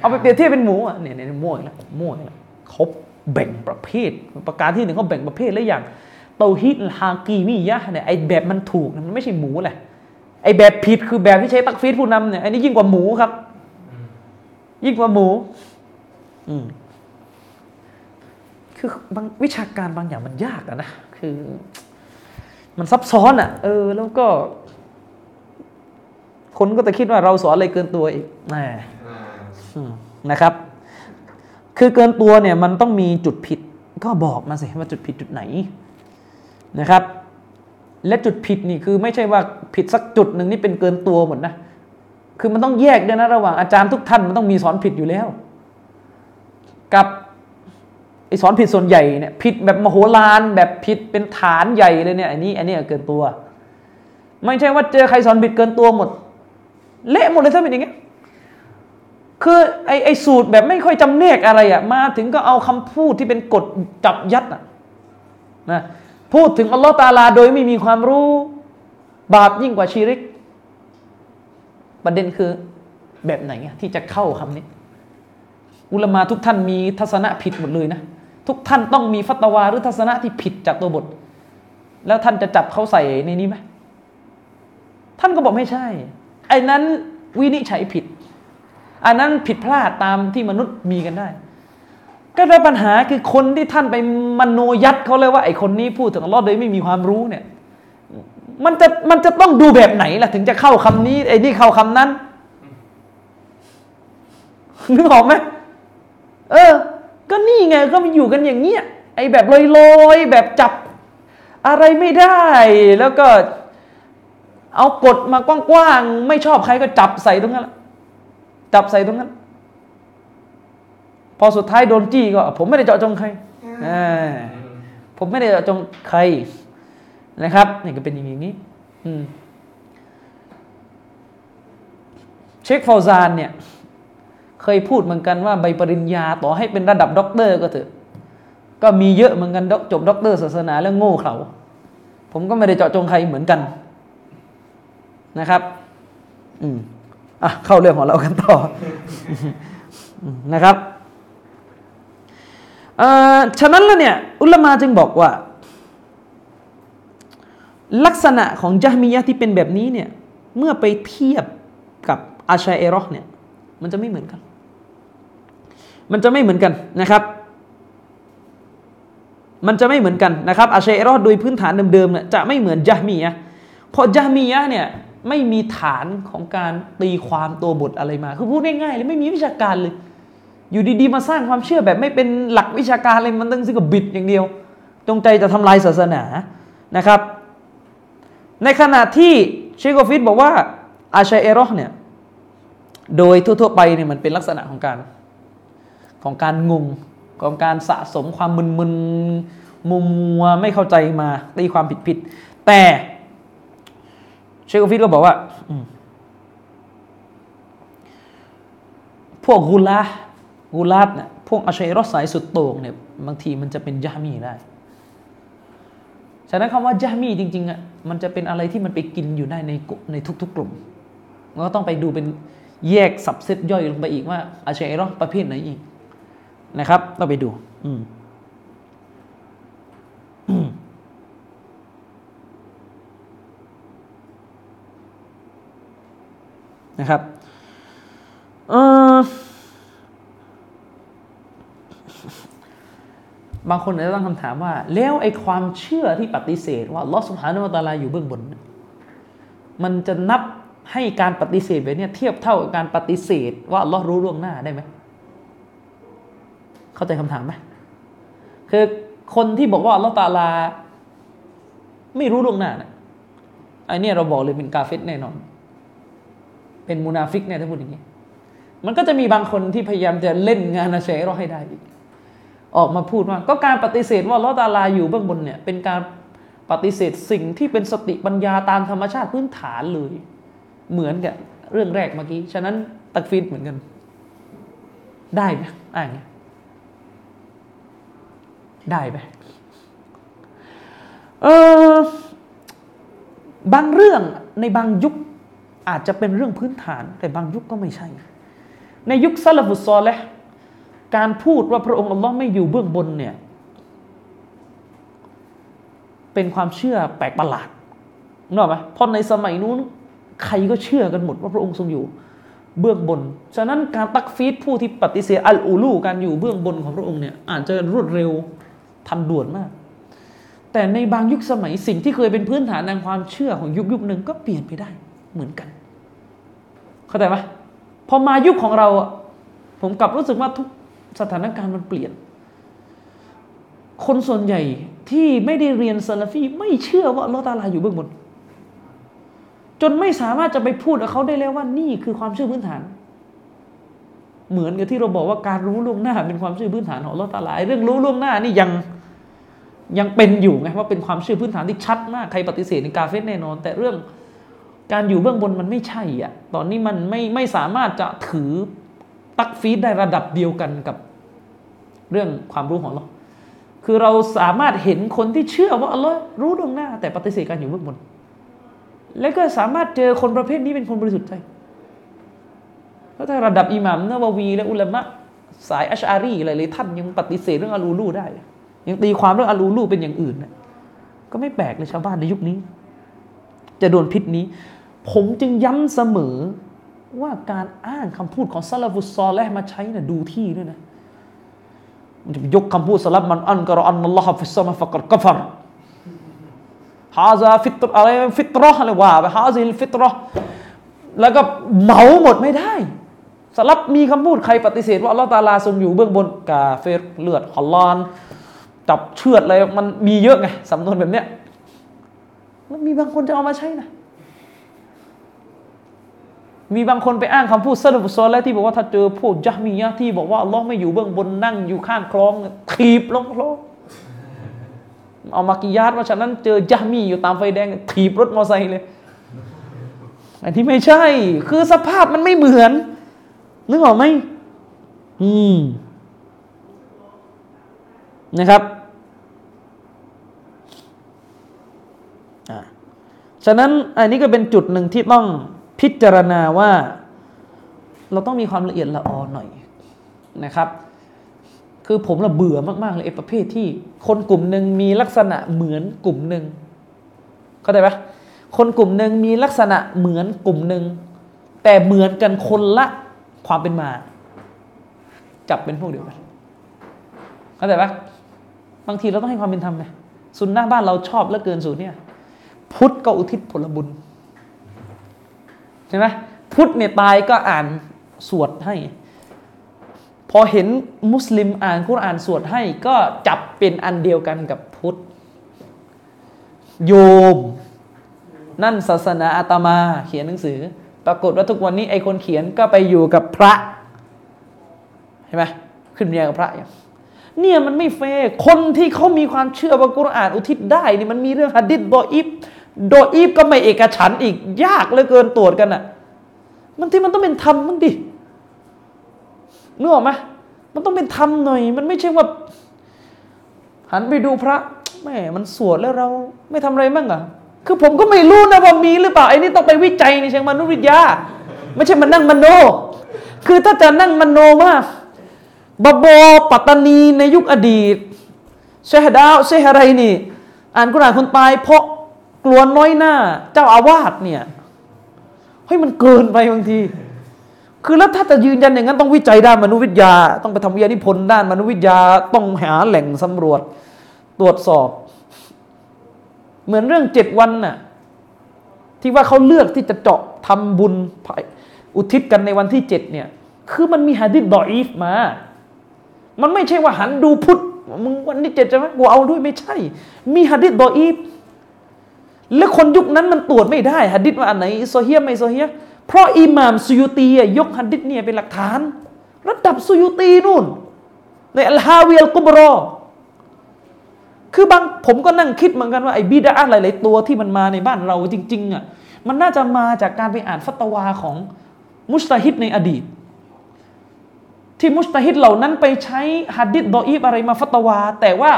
เอาไปเปรียบเทียบเป็นหมูอะเนี่ยเนี่ยมั่วแล้วมั่วแล้วเขาแบ่งประเภท ประการที่หนึ่งเขาแบ่งประเภทแล้วอย่างเตาฮีดฮากีมิยะเนี่ยไอแบบมันถูกมันไม่ใช่หมูแหละไอแบบผิดคือแบบที่ใช้ตักฟีดผู้นำเนี่ยอันนี้ยิ่งกว่าหมูครับ ยิ่งกว่าหมู อืมคือบางวิชาการบางอย่างมันยากอะนะ คือ มันซับซ้อนอะ่ะเออ แล้วก็ คนก็จะคิดว่าเราสอนอะไรเกินตัวอีกแหมอืมนะครับ คือเกินตัวเนี่ย มันต้องมีจุดผิด ก็บอกมาสิว่าจุดผิดจุดไหนนะครับ และจุดผิดนี่คือไม่ใช่ว่าผิดสักจุดหนึ่งนี่เป็นเกินตัวหมดนะ คือมันต้องแยกด้วยนะระหว่างอาจารย์ทุกท่านมันต้องมีสอนผิดอยู่แล้ว กับไอสอนผิดส่วนใหญ่เนี่ยผิดแบบมโหฬารแบบผิดเป็นฐานใหญ่เลยเนี่ยอันนี้อันนี้เกินตัว ไม่ใช่ว่าเจอใครสอนผิดเกินตัวหมด เละหมดเลยถ้าเป็นอย่างเงี้ยคือไอไอสูตรแบบไม่ค่อยจำเนกอะไรอะ่ะมาถึงก็เอาคำพูดที่เป็นกฎจับยัดอะนะพูดถึงอัลลอฮ์ตาลาโดยไม่มีความรู้ บาปยิ่งกว่าชีริก ประเด็นคือแบบไหนที่จะเข้าคำนี้ อุลมาทุกท่านมีทัศนะผิดหมดเลยนะ ทุกท่านต้องมีฟัตวาหรือทัศนะที่ผิดจากตัวบท แล้วท่านจะจับเขาใส่ในนี้ไหมท่านก็บอกไม่ใช่ ไอ้นั้นวินิจฉัยผิด อันนั้นผิดพลาดตามที่มนุษย์มีกันได้ ก็ได้ปัญหาคือคนที่ท่านไปมโนยัดเขาเลยว่าไอ้คนนี้พูดถึงอัลลอฮ์โดยไม่มีความรู้เนี่ย มันจะมันจะต้องดูแบบไหนล่ะถึงจะเข้าคำนี้ไอ้นี่เข้าคำนั้นนึกออกไหมเออ ก็นี่ไงก็มาอยู่กันอย่างเงี้ยไอ้แบบลอยๆแบบจับอะไรไม่ได้แล้วก็ เอากฎมากว้างๆไม่ชอบใครก็จับใส่ตรงนั้นแหละจับใส่ตรงนั้น พอสุดท้ายโดนจี้ก็ ผมไม่ได้เจาะจงใครอ่าผมไม่ได้เจาะจงใคร นะครับนี่ก็เป็นอย่างนี้เชคฟาวซานเนี่ย เคยพูดเหมือนกันว่าใบปริญญาต่อให้เป็นระดับด็อกเตอร์ก็เถอะ ก็มีเยอะเหมือนกันจบด็อกเตอร์ศาสนาแล้วโง่เขาผมก็ไม่ได้เจาะจงใครเหมือนกันนะครับ อืมอะเข้าเรื่องของเรากันต่อนะครับฉะนั้นแล้วเนี่ย อุลมาจึงบอกว่า ลักษณะของจามียะที่เป็นแบบนี้เนี่ยเมื่อไปเทียบกับอาชัยเอรอเนี่ยมันจะไม่เหมือนกัน มันจะไม่เหมือนกันนะครับ มันจะไม่เหมือนกันนะครับอาชัยเอรอโดยพื้นฐานเดิมๆเนี่ยจะไม่เหมือนจามียะเพราะจามียะเนี่ยไม่มีฐานของการตีความตัวบทอะไรมา คือพูดง่ายๆเลยไม่มีวิชาการเลย อยู่ดีๆมาสร้างความเชื่อแบบไม่เป็นหลักวิชาการเลยมันต้องซึ่งกับบิดอย่างเดียว จงใจจะทำลายศาสนานะครับ ในขณะที่เชโกฟิตบอกว่าอาชัยเอรอเนี่ยโดยทั่วๆไปเนี่ยมันเป็นลักษณะของการของการงงของการสะสมความมึนๆมัวมัวไม่เข้าใจมาตีความผิดๆแต่เชคฟิดก็บอกว่าพวกกุลากุลาดเนี่ยพวกอาชัยรสายสุดโต่งเนี่ยบางทีมันจะเป็นยามีได้ ฉะนั้นคำว่ายามีจริงๆอะมันจะเป็นอะไรที่มันไปกินอยู่ได้ในในทุก ๆ กลุ่มมันก็ต้องไปดูเป็นแยกสับเซตย่อยลงไปอีกว่าอาชัยรอประเภทไหนอีกนะครับต้องไปดู อืมนะครับ บางคนอาจจะตั้งคำถามว่า แล้วไอ้ความเชื่อที่ปฏิเสธ ว่าลอสุภานุวตาลาอยู่เบื้องบน มันจะนับให้การปฏิเสธแบบนี้เทียบเท่ากับการปฏิเสธ ว่าลอรู้ล่วงหน้าได้ไหมเข้าใจคำถามไหมคือคนที่บอกว่าลอตาลา ไม่รู้ล่วงหน้านะไอ้นี่เราบอกเลยเป็นกาเฟตแน่นอน เป็นมุนาฟิกเนี่ยถ้าพูดอย่างนี้ มันก็จะมีบางคนที่พยายามจะเล่นงานอาเชรอให้ได้อีก ออกมาพูดว่า ก็การปฏิเสธว่าลอตาลาอยู่เบื้องบนเนี่ยเป็นการปฏิเสธสิ่งที่เป็นสติปัญญาตามธรรมชาติพื้นฐานเลย เหมือนกับเรื่องแรกเมื่อกี้ ฉะนั้นตักฟีดเหมือนกัน ได้ไหมอ่างได้ไหมเออบางเรื่องในบางยุคอาจจะเป็นเรื่องพื้นฐาน แต่บางยุคก็ไม่ใช่ ในยุคซาลฟุตซอลและ การพูดว่าพระองค์อัลลอฮ์ไม่อยู่เบื้องบนเนี่ย เป็นความเชื่อแปลกประหลาดนึกออกไหมเพราะในสมัยนู้นใครก็เชื่อกันหมดว่าพระองค์ทรงอยู่เบื้องบน ฉะนั้นการตักฟีดผู้ที่ปฏิเสธอัลอูลูการอยู่เบื้องบนของพระองค์เนี่ยอาจจะรวดเร็วทันด่วนมาก แต่ในบางยุคสมัยสิ่งที่เคยเป็นพื้นฐานทางความเชื่อของยุคยุคหนึ่งก็เปลี่ยนไปได้เหมือนกัน เข้าใจไหมพอมายุคของเรา ผมกลับรู้สึกว่าทุก สถานการณ์มันเปลี่ยน คนส่วนใหญ่ที่ไม่ได้เรียนซาลาฟีไม่เชื่อว่าลอตาลาอยู่เบื้องบน จนไม่สามารถจะไปพูดกับเขาได้แล้วว่านี่คือความเชื่อพื้นฐาน เหมือนกับที่เราบอกว่าการรู้ล่วงหน้าเป็นความเชื่อพื้นฐานของลอตาลาเรื่องรู้ล่วงหน้านี่ยังยังเป็นอยู่ไงว่าเป็นความเชื่อพื้นฐานที่ชัดมากใครปฏิเสธในกาเฟสแน่นอน แต่เรื่องการอยู่เบื้องบนมันไม่ใช่อะ ตอนนี้มันไม่ไม่สามารถจะถือ ตักฟีดได้ระดับเดียวกันกับเรื่องความรู้ของเราคือเราสามารถเห็นคนที่เชื่อว่าอัลลอฮ์รู้ดวงหน้า แต่ปฏิเสธการอยู่เบื้องบน และก็สามารถเจอคนประเภทนี้เป็นคนบริสุทธิ์ใจเพราถ้าระดับอิหมัมนาววีและอุลามะสายอัชอารีอะไรเลยท่านยังปฏิเสธเรื่องอาลูลูได้ ยังตีความเรื่องอาลูลูเป็นอย่างอื่นนะก็ไม่แปลกเลยชาวบ้านในยุคนี้ จะโดนพิษนี้ ผมจึงย้ำเสมอ ว่าการอ้างคำพูดของซาลาฟุซอลและมาใช้นะ่ะดูที่ด้วยนะมันจะยกคำพูดสลับมันอันกรอันนัลลอฮฺฟิสซามาฟักรกัฟรฮาซาฟิตรอะไรฟิตรออะไรว่าไปฮาซิลฟิตรอแล้วก็เหมาหมดไม่ได้สลับมีคำพูดใครปฏิเสธว่าอัลลอฮ์ตาลาทรงอยู่เบื้องบนกาเฟรเลือดฮอลลอนจับเชือดอะไรมันมีเยอะไงสำนวนแบบเนี้ยแล้วมีบางคนจะเอามาใช้นะ มีบางคนไปอ้างคำพูดซาลฟุซอลแล้วที่บอกว่าถ้าเจอพวกยะมียะที่บอกว่าลลอไม่อยู่เบื้องบนนั่งอยู่ข้างคลองถีบลงคลองเอามากิยาตว่าฉะนั้นเจอยะมีอยู่ตามไฟแดงถีบรถมอเตอร์ไซค์เลย อันที่ไม่ใช่ คือสภาพมันไม่เหมือนนึกออกไหมอืมนะครับอ่าฉะนั้นอันนี้ก็เป็นจุดหนึ่งที่ต้อง พิจารณาว่าเราต้องมีความละเอียดละออหน่อยนะครับ คือผมละเบื่อมากๆเลยไอ้ประเภทที่คนกลุ่มหนึ่งมีลักษณะเหมือนกลุ่มหนึ่งเข้าใจปะคนกลุ่มหนึ่งมีลักษณะเหมือนกลุ่มหนึ่งแต่เหมือนกันคนละความเป็นมา จับเป็นพวกเดียวกันเข้าใจปะบางทีเราต้องให้ความเป็นธรรมไงสุนนะบ้านเราชอบเหลือเกินสูตรเนี่ย พุทธก็อุทิศผลบุญ ใช่ไหมพุทธเนี่ยตายก็อ่านสวดให้ พอเห็นมุสลิมอ่านกุรอานสวดให้ ก็จับเป็นอันเดียวกันกับพุทธโยม นั่นศาสนาอาตมา เขียนหนังสือ ปรากฏว่าทุกวันนี้ไอคนเขียนก็ไปอยู่กับพระเห็นไหมขึ้นเรียงกับพระอย่างเนี่ยมันไม่เฟคนที่เขามีความเชื่อว่ากุรอานอุทิศได้นี่มันมีเรื่องหัดดิษดออิฟ โดออิฟก็ไม่เอกฉันอีกยากเหลือเกินตรวจกันอะ มันที่มันต้องเป็นธรรมมั้งดินึกออกไหมมันต้องเป็นธรรมหน่อย มันไม่ใช่ว่า หันไปดูพระแม่มันสวดแล้วเราไม่ทำอะไรมั่งอะ คือผมก็ไม่รู้นะว่ามีหรือเปล่าไอ้นี่ต้องไปวิจัยในเชิงมนุษยวิทยา ไม่ใช่มันนั่งมโน คือถ้าจะนั่งมโนมากบาโบปัตตานีในยุคอดีตเชฮดาวเชฮอะไรนี่ อ่านกุรานคนตายเพราะ กลัวน้อยหน้า เจ้าอาวาสเนี่ยเฮ้ยมันเกินไปบางที คือแล้วถ้าจะยืนยันอย่างนั้นต้องวิจัยด้านมนุษยวิทยา ต้องไปทำวิทยานิพนธ์ด้านมนุษยวิทยาต้องหาแหล่งสำรวจตรวจสอบ เหมือนเรื่องเจ็ดวันน่ะที่ว่าเขาเลือกที่จะเจาะทำบุญอุทิศกันในวันที่เจ็ดเนี่ย คือมันมีฮะดิษดออีฟมา มันไม่ใช่ว่าหันดูพุทธมึงวันที่เจ็ดใช่ไหมกูเอาด้วยไม่ใช่ มีฮะดิษดออีฟ แล้วคนยุคนั้นมันตรวจไม่ได้ฮะดิษว่าอันไหนโซเฮียไม่โซเฮียเพราะอิหม่ามซุยุตียกฮะดิษเนี่ยเป็นหลักฐาน ระดับซุยุตีนู่น ในอัลฮาวีอัลกุบรอคือบางผมก็นั่งคิดเหมือนกันว่าไอ้บิดาหลายๆตัวที่มันมาในบ้านเราจริงๆอะมันน่าจะมาจากการไปอ่านฟัตวาของมุสตาฮิดในอดีต ที่มุสตาฮิดเหล่านั้นไปใช้ฮัดดิษดออีฟอะไรมาฟัตวา แต่ว่า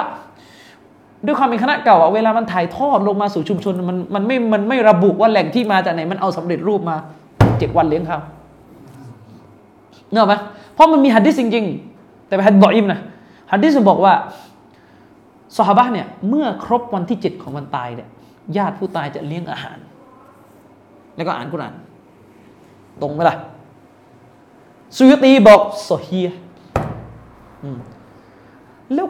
ด้วยความเป็นคณะเก่าอะเวลามันถ่ายทอดลงมาสู่ชุมชนมันมันไม่มันไม่ระบุว่าแหล่งที่มาจากไหนมันเอาสำเร็จรูปมาเจ็ดวันเลี้ยงข้าวเนอะไหมเพราะมันมีฮัดดิษจริงๆ แต่เป็นฮัดดออีฟนะฮัดดิษบอกว่าสหบะเนี่ยเมื่อครบวันที่เจ็ดของวันตายเนี่ยญาติผู้ตายจะเลี้ยงอาหาร แล้วก็อ่านกุราน ตรงไหมล่ะสุยตีบอกโซเฮียแล้ว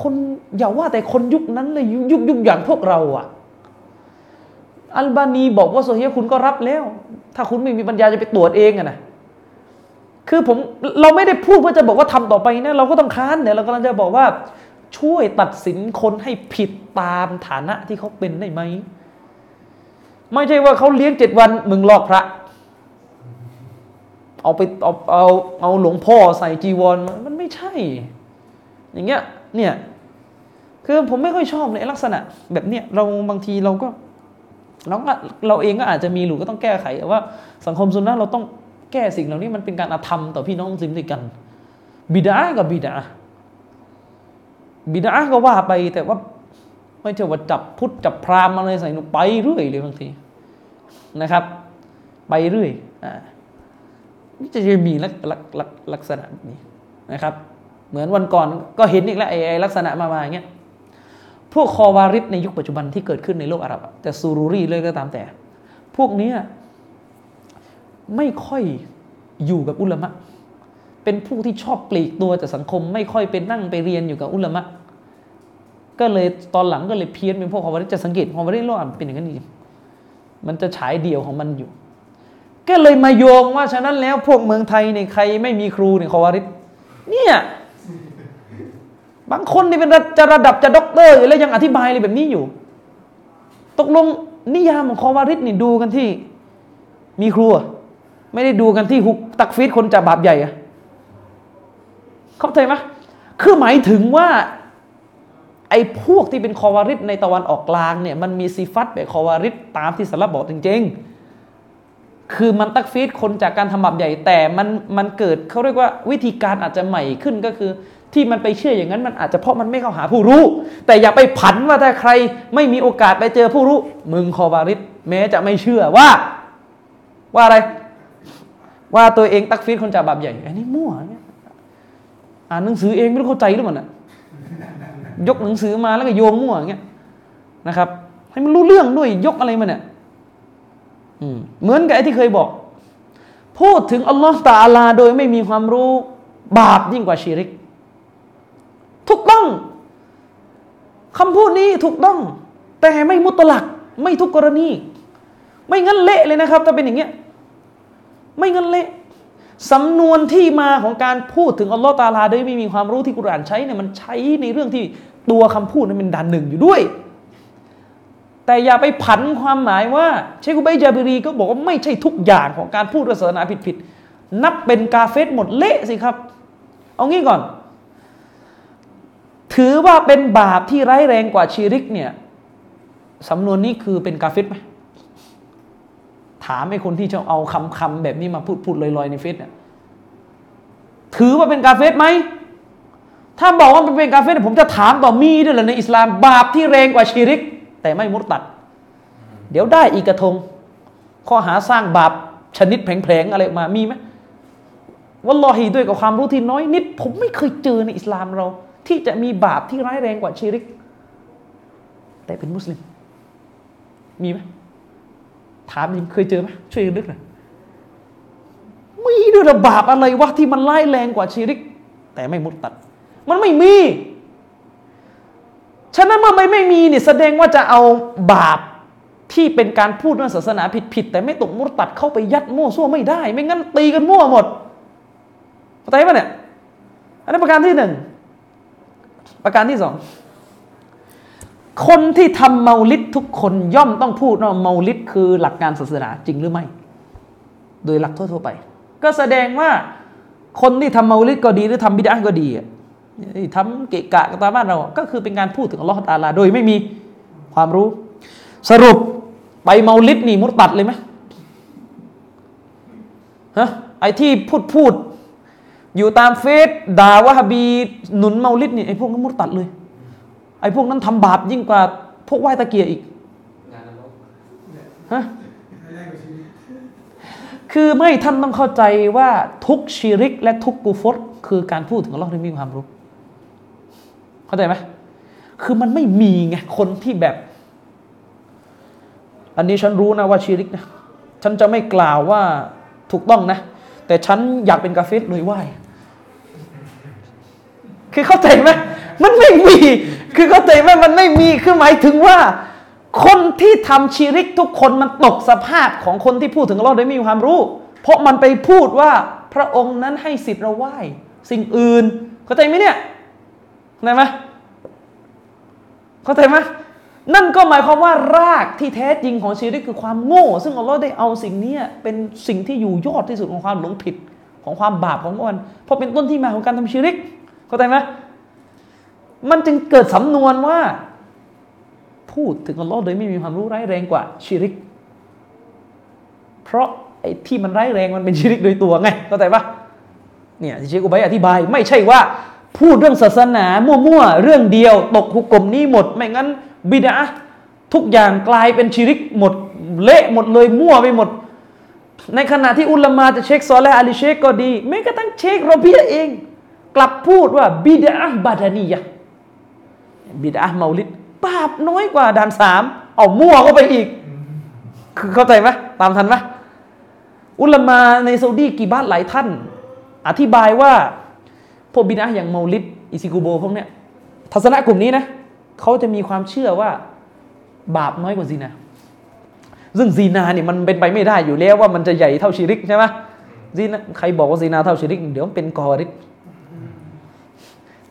คนอย่าว่าแต่คนยุคนั้นเลยยุคยุคอย่างพวกเราอะอัลบานีบอกว่าโซเฮียคุณก็รับแล้ว ถ้าคุณไม่มีปัญญาจะไปตรวจเองอะนะคือผมเราไม่ได้พูดเพื่อจะบอกว่าทำต่อไปนะเราก็ต้องค้านเนี่ยเรากำลังจะบอกว่า ช่วยตัดสินคนให้ผิดตามฐานะที่เขาเป็นได้ไหมไม่ใช่ว่าเขาเลี้ยงเจ็ดวันมึงลอกพระ เอาไปเอาเอาเอาหลวงพ่อใส่จีวรมันไม่ใช่ อย่างเงี้ย เนี่ยคือผมไม่ค่อยชอบในลักษณะแบบเนี้ยเราบางทีเราก็เราก็เราเองก็อาจจะมีหรือก็ต้องแก้ไขว่าสังคมสุนนะเราต้องแก้สิ่งเหล่านี้มันเป็นการอาธรรมต่อพี่น้องมุสลิมด้วยกันบิดากับบิดาบิดาก็ว่าไปแต่ว่าไม่ใช่ว่าจับพุทธจับพราหมณ์อะไรใส่หนูไปเรื่อยเลยบางทีนะครับ ไปเรื่อยอ่าจะมีลักษณะลักษณะแบบนี้นะครับ เหมือนวันก่อนก็เห็นอีกแล้วไอ้ลักษณะมามาอย่างเงี้ยพวกคอวาริดในยุคปัจจุบันที่เกิดขึ้นในโลกอาหรับแต่ซูรูรีเลยก็ตามแต่ พวกนี้ไม่ค่อยอยู่กับอุลามะ เป็นผู้ที่ชอบปลีกตัวจากสังคม ไม่ค่อยเป็นนั่งไปเรียนอยู่กับอุลามะ ก็เลยตอนหลังก็เลยเพี้ยนเป็นพวกคอวาริดจะสังเกตคอวาริดโลกอาหรับเป็นอย่างนั้นจริงมันจะฉายเดี่ยวของมันอยู่ ก็เลยมาโยงว่าฉะนั้นแล้วพวกเมืองไทยเนี่ยใครไม่มีครูเนี่ยคอวาริดเนี่ย บางคนนี่เป็นจะระดับจะด็อกเตอร์แล้วยังอธิบายเลยแบบนี้อยู่ ตกลงนิยามของคอวาริดนี่ดูกันที่ มีครูอะไม่ได้ดูกันที่ฮุกมตักฟีรคนจะบาปใหญ่อะเข้าใจไหมคือหมายถึงว่า ไอ้พวกที่เป็นคอวาริดในตะวันออกกลางเนี่ยมันมีซีฟัตแบบคอวาริดตามที่สลับบอกจริง ๆคือมันตักฟีดคนจากการทำบาปใหญ่แต่มันมันเกิดเขาเรียกว่าวิธีการอาจจะใหม่ขึ้นก็คือ ที่มันไปเชื่ออย่างนั้นมันอาจจะเพราะมันไม่เข้าหาผู้รู้ แต่อย่าไปผันว่าถ้าใครไม่มีโอกาสไปเจอผู้รู้ มึงคอวาริดแม้จะไม่เชื่อว่า ว่าอะไร ว่าตัวเองตักฟีดคนจาบาปใหญ่อันนี้มั่วเนี่ยอ่านหนังสือเองไม่รู้เข้าใจหรือเปล่าน่ะยกหนังสือมาแล้วก็โยงมั่วอย่างเงี้ยนะครับ ให้มันรู้เรื่องด้วยยกอะไรมาเนี่ยเหมือนกับไอ้ที่เคยบอก พูดถึงอัลลอฮ์ตาอาลาโดยไม่มีความรู้บาปยิ่งกว่าชีริก ถูกต้องคำพูดนี้ถูกต้อง แต่ไม่มุตลัก ไม่ทุกกรณี ไม่งั้นเละเลยนะครับ ถ้าเป็นอย่างเงี้ยไม่งั้นเละสำนวนที่มาของการพูดถึงอัลลอฮ์ตาลาโดยไม่มีความรู้ที่กุรอานใช้เนี่ยมันใช้ในเรื่องที่ตัวคำพูดนั้นเป็นด่านหนึ่งอยู่ด้วย แต่อย่าไปผันความหมายว่า เชคุบัยจาบิรีก็บอกว่าไม่ใช่ทุกอย่างของการพูดศาสนาผิดๆนับเป็นกาเฟสหมดเละสิครับ เอางี้ก่อน ถือว่าเป็นบาปที่ร้ายแรงกว่าชีริกเนี่ยสำนวนนี้คือเป็นกาเฟสไหมถามไอ้คนที่จะเอาคำคำแบบนี้มาพูดพูดลอยๆในเฟซเนี่ยถือว่าเป็นกาเฟสไหม ถ้าบอกว่ามันเป็นกาเฟสผมจะถามต่อมีด้วยเหรอในอิสลาม บาปที่แรงกว่าชีริก แต่ไม่มุตตัด เดี๋ยวได้อีกกระทง ข้อหาสร้างบาปชนิดแผลงๆอะไรมามีไหมวัลลอฮีด้วยกับความรู้ที่น้อยนิด ผมไม่เคยเจอในอิสลามเรา ที่จะมีบาปที่ร้ายแรงกว่าชีริก แต่เป็นมุสลิม มีไหมถามจริงเคยเจอไหมช่วยนึกหน่อยมีด้วยระบาปอะไรวะที่มันไล่แรงกว่าชีริก แต่ไม่มุตตัด มันไม่มีฉะนั้นเมื่อไม่ไม่มีเนี่ยแสดงว่าจะเอาบาปที่เป็นการพูดเรื่องศาสนาผิดๆแต่ไม่ตกมุตตัดเข้าไปยัดมั่วซั่วไม่ได้ ไม่งั้นตีกันมั่วหมดเข้าใจปะเนี่ยอันนี้ประการที่หนึ่ง ประการที่สองคนที่ทำเมาลิดทุกคนย่อมต้องพูดว่าเมาลิดคือหลักการศาสนาจริงหรือไม่ โดยหลักทั่วๆไป ก็แสดงว่าคนที่ทำเมาลิดก็ดีหรือทำบิดาก็ดีทำเกะกะกับตามบ้านเรา ก็คือเป็นการพูดถึงอัลลอฮฺตาลา โดยไม่มีความรู้ สรุปไปเมาลิดนี่มุตตัดเลยไหมฮะไอที่พูดพูด อยู่ตามเฟซด่าว่าฮบีหนุนเมาลิดนี่ไอ้พวกนั้นมุตตัดเลย ไอ้พวกนั้นทำบาปยิ่งกว่าพวกไหว้ตะเกียอีกงานนรกฮะคือไม่ท่านต้องเข้าใจว่าทุกชีริก และทุกกูฟตคือการพูดถึงอัลลอฮ์ที่มีความรู้ เข้าใจไหมคือมันไม่มีไงคนที่แบบ อันนี้ฉันรู้นะว่าชีริกนะ ฉันจะไม่กล่าวว่าถูกต้องนะ แต่ฉันอยากเป็นกาเฟสเลยไหว้ คือเข้าใจไหมมันไม่มี คือเข้าใจไหมมันไม่มีคือหมายถึงว่า คนที่ทำชีริกทุกคนมันตกสภาพของคนที่พูดถึงอัลลอฮ์โดยไม่มีความรู้ เพราะมันไปพูดว่าพระองค์นั้นให้สิทธิ์เราไหว้สิ่งอื่น เข้าใจไหมเนี่ยเข้าใจไหมเข้าใจไหมนั่นก็หมายความว่ารากที่แท้จริงของชีริกคือความโง่ ซึ่งอัลลอฮ์ได้เอาสิ่งนี้เป็นสิ่งที่อยู่ยอดที่สุดของความหลงผิดของความบาปของมันเพราะเป็นต้นที่มาของการทำชีริก เข้าใจไหมมันจึงเกิดสำนวนว่า พูดถึงอัลลอฮ์โดยไม่มีความรู้ร้ายแรงกว่าชิริก เพราะไอ้ที่มันร้ายแรงมันเป็นชิริกโดยตัวไงเข้าใจปะเนี่ยที่เชคอุบัยอธิบาย ไม่ใช่ว่า พูดเรื่องศาสนา มั่วๆ เรื่องเดียว ตกหุกกลมนี้หมด ไม่งั้น บิดาทุกอย่างกลายเป็นชิริกหมด เละหมดเลยมั่วไปหมด ในขณะที่อุลามาจะเช็คซอลและอาลีเชคก็ดีแม้กระทั่งเชคโรเบียเอง กลับพูดว่าบิดาบาดานียะบิดาเมาลิดบาปน้อยกว่าด่านสามเอามั่วเข้าไปอีก คือเข้าใจไหมตามทันไหมอุลามาในซาอุดีกี่บ้านหลายท่าน อธิบายว่าพวกบิดาอย่างเมาลิดอิซิกูโบพวกเนี้ยทัศนะกลุ่มนี้นะเขาจะมีความเชื่อว่าบาปน้อยกว่าซินาซึ่งซีนาเนี่ยมันเป็นไปไม่ได้อยู่แล้วว่ามันจะใหญ่เท่าชิริกใช่ไหมซีนาใครบอกว่าซีนาเท่าชิริก เดี๋ยวมันเป็นกอริก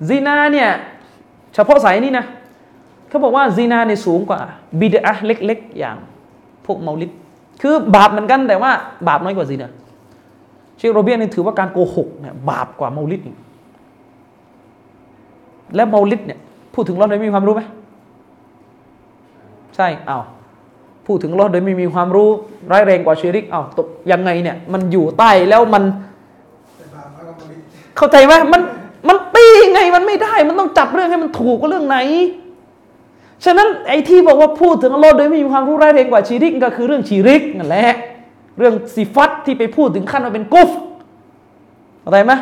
ซีนาเนี่ยเฉพาะสายนี้นะเขาบอกว่าซีนาเนี่ยสูงกว่าบิดอะเล็กๆ อย่างพวกเมาลิดคือบาปเหมือนกันแต่ว่าบาปน้อยกว่าซีนาเชคโรเบียนี่ถือว่าการโกหกเนี่ยบาปกว่าเมาลิดและเมาลิดเนี่ยพูดถึงเราโดยมีความรู้ไหมใช่เอ้าพูดถึงเราโดยไม่มีความรู้ร้ายแรงกว่าชิริกเอ้าตกยังไงเนี่ยมันอยู่ใต้แล้วมันเข้าใจไหมมัน ไงมันไม่ได้ มันต้องจับเรื่องให้มันถูกก็เรื่องไหน ฉะนั้นไอ้ที่บอกว่าพูดถึงอัลลอฮ์โดยไม่มีความรู้ร้ายแรงกว่าชีริกก็คือเรื่องชีริกนั่นแหละ เรื่องสิฟัตที่ไปพูดถึงขั้นว่าเป็นกุฟเข้าใจไหม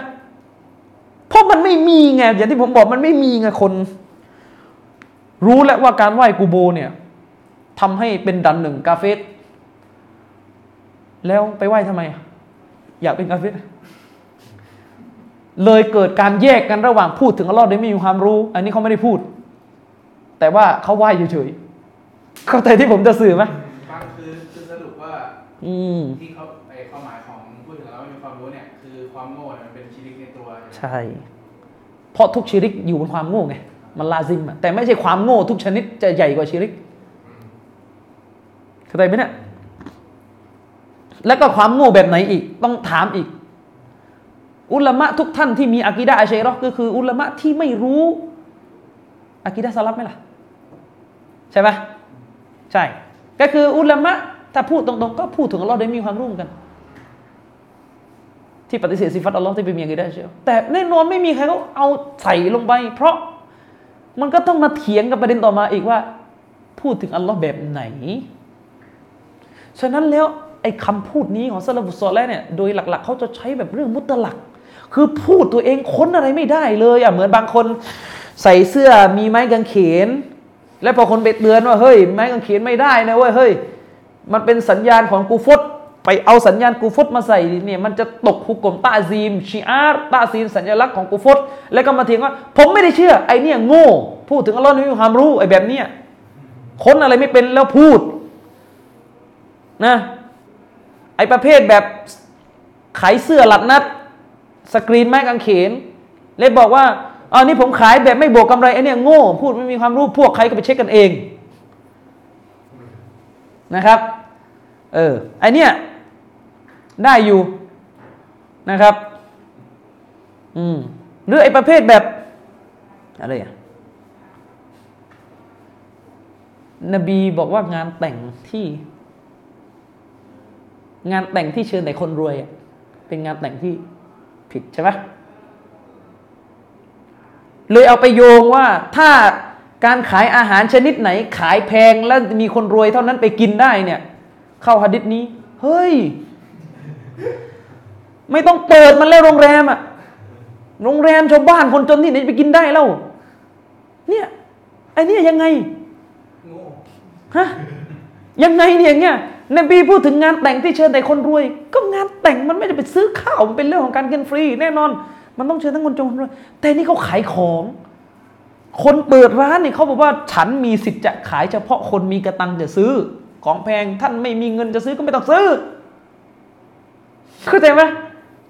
เพราะมันไม่มีไงอย่างที่ผมบอกมันไม่มีไงคน รู้แล้วว่าการไหว้กูโบเนี่ยทำให้เป็นดันหนึ่งกาเฟสแล้วไปไหว้ทำไมอะอยากเป็นกาเฟส เลยเกิดการแยกกันระหว่างพูดถึงอัลลอฮ์โดยไม่มีความรู้ อันนี้เขาไม่ได้พูด แต่ว่าเขาไหว้เฉยๆเข้าใจที่ผมจะสื่อไหมฟังคือคือสรุปว่าอืมที่เขาไอความหมายของพูดถึงแล้วไม่มีความรู้เนี่ยคือความโง่เนี่ยมันเป็นชีวิตในตัว ใช่ เพราะทุกชิริกอยู่บนความโง่ไงมันลาซิมอะแต่ไม่ใช่ความโง่ทุกชนิดจะใหญ่กว่าชิริกเข้าใจไหมเนี่ยแล้วก็ความโง่แบบไหนอีกต้องถามอีก อุลามะทุกท่านที่มีอากีดะอาชัยราะห์ก็คืออุลามะที่ไม่รู้อากีดะสลับไหมล่ะ ใช่ไหมใช่ ก็คืออุลามะถ้าพูดตรงๆ ก็พูดถึงอัลลอฮ์โดยมีความรู้เหมือนกัน ที่ปฏิเสธสิฟัตอัลลอฮ์ที่เป็นมีอากีดะห์อาชัยเราะห์แต่แน่นอนไม่มีใครเขาเอาใส่ลงไป เพราะมันก็ต้องมาเถียงกับประเด็นต่อมาอีกว่า พูดถึงอัลลอฮ์แบบไหน ฉะนั้นแล้วไอ้คำพูดนี้ของซาลาฟุตซอลแลเนี่ยโดยหลัก ๆเขาจะใช้แบบเรื่องมุตลัก คือพูดตัวเองค้นอะไรไม่ได้เลยอะเหมือนบางคนใส่เสื้อมีไม้กางเขน แล้วพอคนไปเตือนว่าเฮ้ย ไม้กางเขนไม่ได้นะเว้ยเฮ้ย มันเป็นสัญญาณของกูฟตไปเอาสัญญาณกูฟตมาใส่เนี่ยมันจะตกฮุกกลมตาซีมชีอาร์ตาซีมสัญลักษณ์ของกูฟตแล้วก็มาเถียงว่า ผมไม่ได้เชื่อไอเนี่ยโง่พูดถึงอัลลอฮ์ไม่มีความรู้ไอแบบเนี้ยค้นอะไรไม่เป็นแล้วพูดนะไอประเภทแบบขายเสื้อหลัดนัด สกรีนไม้กางเขนเลยบอกว่าอ๋อนี่ผมขายแบบไม่บวกกำไรไอเนี่ยโง่พูดไม่มีความรู้พวกใครก็ไปเช็คกันเองนะครับเออไอเนี่ยได้อยู่นะครับอืมหรือไอประเภทแบบอะไรอะนบีบอกว่างานแต่งที่ งานแต่งที่เชิญแต่คนรวย เป็นงานแต่งที่ ผิดใช่ไหมเลยเอาไปโยงว่าถ้าการขายอาหารชนิดไหน ขายแพงแล้วมีคนรวยเท่านั้นไปกินได้เนี่ย เข้าหะดิษนี้ เฮ้ย ไม่ต้องเปิดมันแล้วโรงแรมอะโรงแรมชาวบ้านคนจนที่ไหนไปกินได้เล่าเนี่ยไอ้เนี่ยยังไงฮะยังไงเนี่ยอย่างเงี้ย นบีพูดถึงงานแต่งที่เชิญแต่คนรวย ก็งานแต่งมันไม่ได้ไปซื้อข้าวมันเป็นเรื่องของการกินฟรี แน่นอน มันต้องเชิญทั้งคนจนคนรวยแต่นี่เขาขายของ คนเปิดร้านนี่เขาบอกว่าฉันมีสิทธิ์จะขายเฉพาะคนมีกระตังจะซื้อ ของแพงท่านไม่มีเงินจะซื้อก็ไม่ต้องซื้อเข้าใจไหม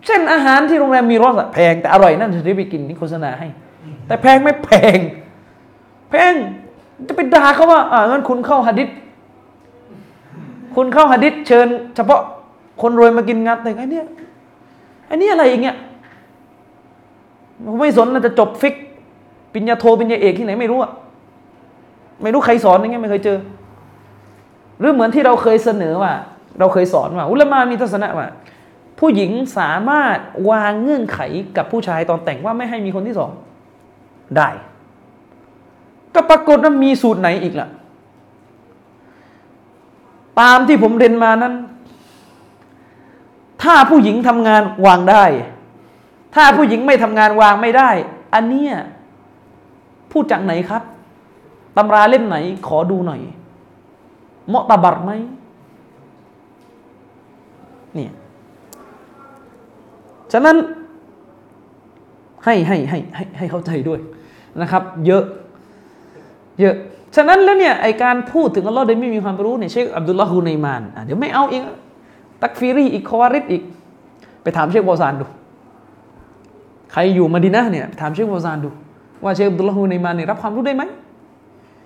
เช่นอาหารที่โรงแรมมีรสอะแพงแต่อร่อยนั่นจะได้ไปกินนี่โฆษณาให้ แต่แพงไม่แพง แพงจะไปด่าเขาว่าอ่างั้นคุณเข้าหะดิษ คุณเข้าหะดิษเชิญ เฉพาะคนรวยมากินงานแต่งไอ้นี่ไอ้นี่อะไรอย่างเงี้ยผมไม่สนนะจะจบฟิกปิญญาโทปิญญาเอกที่ไหนไม่รู้อะไม่รู้ใครสอนอย่างเงี้ยไม่เคยเจอ หรือเหมือนที่เราเคยเสนอว่า เราเคยสอนว่า อุลามามีทัศนะว่า ผู้หญิงสามารถวางเงื่อนไขกับผู้ชายตอนแต่งว่าไม่ให้มีคนที่สองได้ ก็ปรากฏว่ามีสูตรไหนอีกล่ะ ตามที่ผมเรียนมานั้น ถ้าผู้หญิงทำงานวางได้ ถ้าผู้หญิงไม่ทำงานวางไม่ได้ อันเนี้ยพูดจากไหนครับตำราเล่มไหน ขอดูหน่อยเหมาะตาบัตไหมเนี่ยฉะนั้นให้ให้ให้ให้ให้เข้าใจด้วยนะครับ เยอะ เยอะ ฉะนั้นแล้วเนี่ยไอการพูดถึงอัลลอฮ์โดยไม่มีความรู้เนี่ยเชคอับดุลลาฮูนัยมานอะเดี๋ยวไม่เอาอีกตักฟิรีอีกคอวาริดอีก ไปถามเชคบอซานดู ใครอยู่มาดีนะเนี่ยถามเชคบอซานดู ว่าเชคอับดุลลาฮูนัยมานเนี่ยรับความรู้ได้ไหม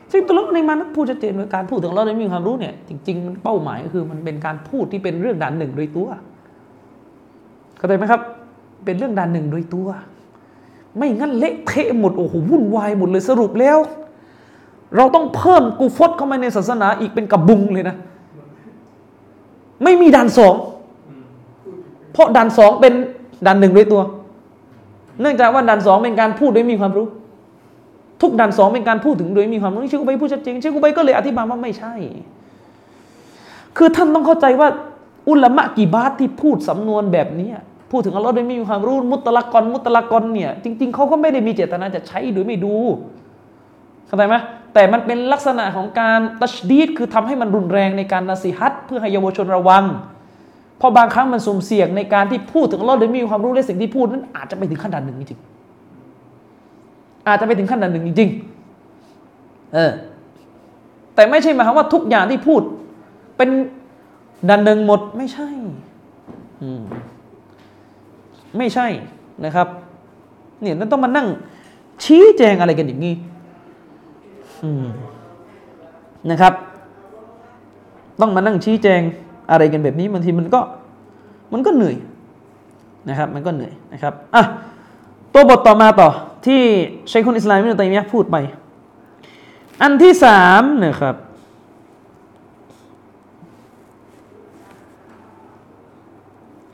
เชคอับดุลลาฮูนัยมานนั้นพูดชัดเจนว่าการพูดถึงอัลลอฮ์โดยไม่มีความรู้เนี่ยจริงๆมันเป้าหมายก็คือมันเป็นการพูดที่เป็นเรื่องด่านหนึ่งโดยตัวเข้าใจไหมครับ เป็นเรื่องด่านหนึ่งโดยตัว ไม่งั้นเละเทะหมดโอ้โหวุ่นวายหมดเลยสรุปแล้ว เราต้องเพิ่มกูฟตเข้ามาในศาสนาอีกเป็นกระบุงเลยนะ ไม่มีด่านสอง เพราะด่านสองเป็นด่านหนึ่งโดยตัว เนื่องจากว่าด่านสองเป็นการพูดโดยมีความรู้ ทุกด่านสองเป็นการพูดถึงโดยมีความรู้เชคกุบัยพูดชัดเจนเชคกุบัยก็เลยอธิบายว่าไม่ใช่ คือท่านต้องเข้าใจว่า อุลามะกีบาทที่พูดสำนวนแบบนี้พูดถึงอัลลอฮ์โดยไม่มีความรู้มุตตะละกอนมุตตะละกอนเนี่ยจริง ๆเขาก็ไม่ได้มีเจตนาจะใช้โดยไม่ดูเข้าใจไหม แต่มันเป็นลักษณะของการตัชดีดคือทำให้มันรุนแรงในการนาซีฮัตเพื่อให้เยาวชนระวัง เพราะบางครั้งมันสุ่มเสี่ยงในการที่พูดถึงอัลอฮ์โดยไม่มีความรู้และสิ่งที่พูดนั้นอาจจะไปถึงขั้นดันหนึ่งจริงอาจจะไปถึงขั้นดันหนึ่งจริงเออแต่ไม่ใช่หมายความว่าทุกอย่างที่พูด เป็นดันหนึ่งหมดไม่ใช่อืมไม่ใช่นะครับ เนี่ยนั่นต้องมานั่งชี้แจงอะไรกันอย่างนี้ นะครับ ต้องมานั่งชี้แจงอะไรกันแบบนี้บางทีมันก็มันก็เหนื่อยนะครับ มันก็เหนื่อยนะครับอะตัวบทต่อมาต่อที่ชัยคุนอิสลามมินตัยมียพูดไป อันที่สามนะครับ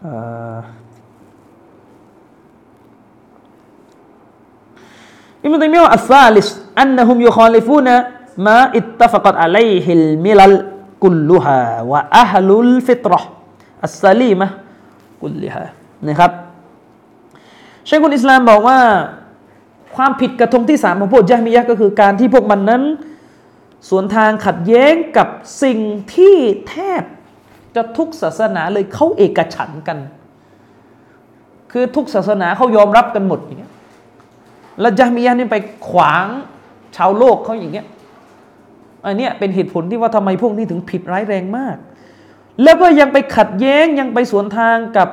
อ่า อิมตัยมียะอัลซาลิสอันนะฮุมยุคอลิฟูนะมาอิตตะฟกัดอะลัยฮิลมิลัลกุลลุฮาวะอะฮลุลฟิตรห์อัสซาลีมะกุลลิฮานะครับเชคุนอิสลามบอกว่าความผิดกระทงที่สามของพวกญะฮ์มียะฮ์ก็คือการที่พวกมันนั้น สวนทางขัดแย้งกับสิ่งที่แทบจะทุกศาสนาเลยเขาเอกฉันกัน คือทุกศาสนาเขายอมรับกันหมดอย่างเงี้ย แล้วยะมียะนี่ไปขวางชาวโลกเขาอย่างเงี้ยอันเนี้ยเป็นเหตุผลที่ว่าทำไมพวกนี้ถึงผิดร้ายแรงมาก แล้วก็ยังไปขัดแย้งยังไปสวนทางกับ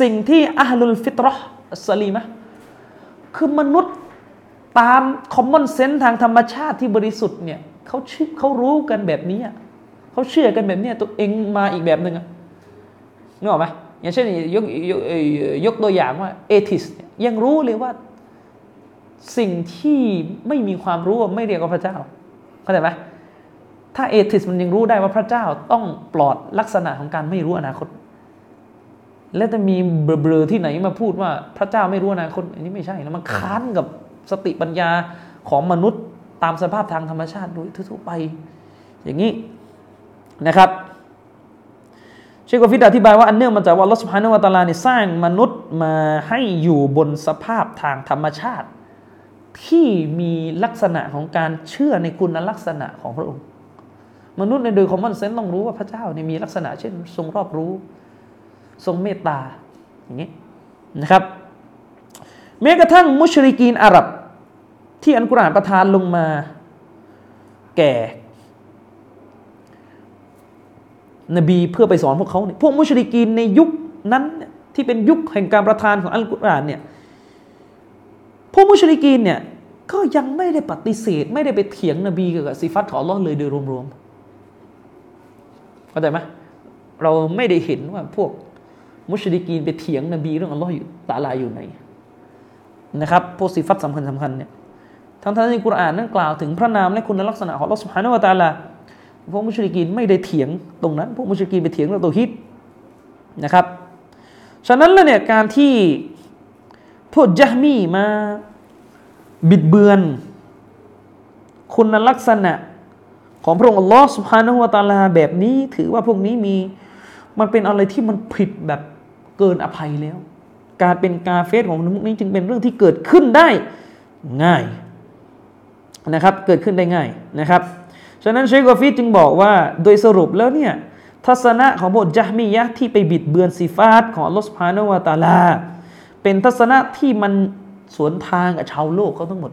สิ่งที่อัลลุลฟิตรห์สลีมะคือมนุษย์ตามคอมมอนเซนส์ทางธรรมชาติที่บริสุทธิ์เนี่ยเขาชื่อเขารู้กันแบบนี้เขาเชื่อกันแบบนี้ตัวเองมาอีกแบบหนึ่งนึกออกไหมอย่างเช่นยกยกยกตัวอย่างว่าเอทิสยังรู้เลยว่า สิ่งที่ไม่มีความรู้ไม่เรียกว่าพระเจ้าเข้าใจไหมถ้าเอทิสมันยังรู้ได้ว่าพระเจ้าต้องปลอดลักษณะของการไม่รู้อนาคต แล้วจะมีเบลอที่ไหนมาพูดว่าพระเจ้าไม่รู้อนาคตอันนี้ไม่ใช่นะมันค้านกับสติปัญญาของมนุษย์ตามสภาพทางธรรมชาติโดยทั่วไป อย่างนี้นะครับเชคกฟิดอธิบายว่าอันเนื่องมาจากว่าลอสพานวตาลาเนี่ยสร้างมนุษย์มาให้อยู่บนสภาพทางธรรมชาติ ที่มีลักษณะของการเชื่อในคุณลักษณะของพระองค์ มนุษย์ในโดยคอมมอนเซนส์ต้องรู้ว่าพระเจ้าเนี่ยมีลักษณะเช่น ทรงรอบรู้ ทรงเมตตาอย่างนี้นะครับแม้กระทั่งมุชริกีนอาหรับ ที่อันกุรานประทานลงมาแก่นบีเพื่อไปสอนพวกเขาเนี่ยพวกมุชริกีนในยุคนั้นที่เป็นยุคแห่งการประทานของอัลกุรอานเนี่ย พวกมุชริกีนเนี่ยก็ยังไม่ได้ปฏิเสธ ไม่ได้ไปเถียงนบีเกี่ยวกับสิฟัตของอัลอฮ์เลยโดยรวมๆเข้าใจไหมเราไม่ได้เห็นว่าพวกมุชริกีนไปเถียงนบีเรื่องอัลลอฮ์อยู่ตาลาอยู่ไหนนะครับพวกสิฟัตสำคัญสำคัญเนี่ยทั้งทั้งที่กุรอานนั้นกล่าวถึงพระนามและคุณลักษณะของอัลลอฮ์สุฮานาวตาลาพวกมุชริกีนไม่ได้เถียงตรงนั้น พวกมุชริกีนไปเถียงเรื่องตัวฮิตนะครับฉะนั้นแล้วเนี่ยการที่ พวกยะมีมาบิดเบือน คุณลักษณะของพระองค์อัลลอฮ์สุบฮานะฮุวาตาลาแบบนี้ ถือว่าพวกนี้มีมันเป็นอะไรที่มันผิดแบบเกินอภัยแล้ว การเป็นกาเฟสของมุกนี้จึงเป็นเรื่องที่เกิดขึ้นได้ง่ายนะครับ เกิดขึ้นได้ง่ายนะครับ ฉะนั้นเชคกอฟีจึงบอกว่าโดยสรุปแล้วเนี่ยทัศนะของบทจามียะที่ไปบิดเบือนสีฟาตของอัลลอฮ์สุบฮานะฮุวาตาลา เป็นทัศนะที่มันสวนทางกับชาวโลกเขาทั้งหมด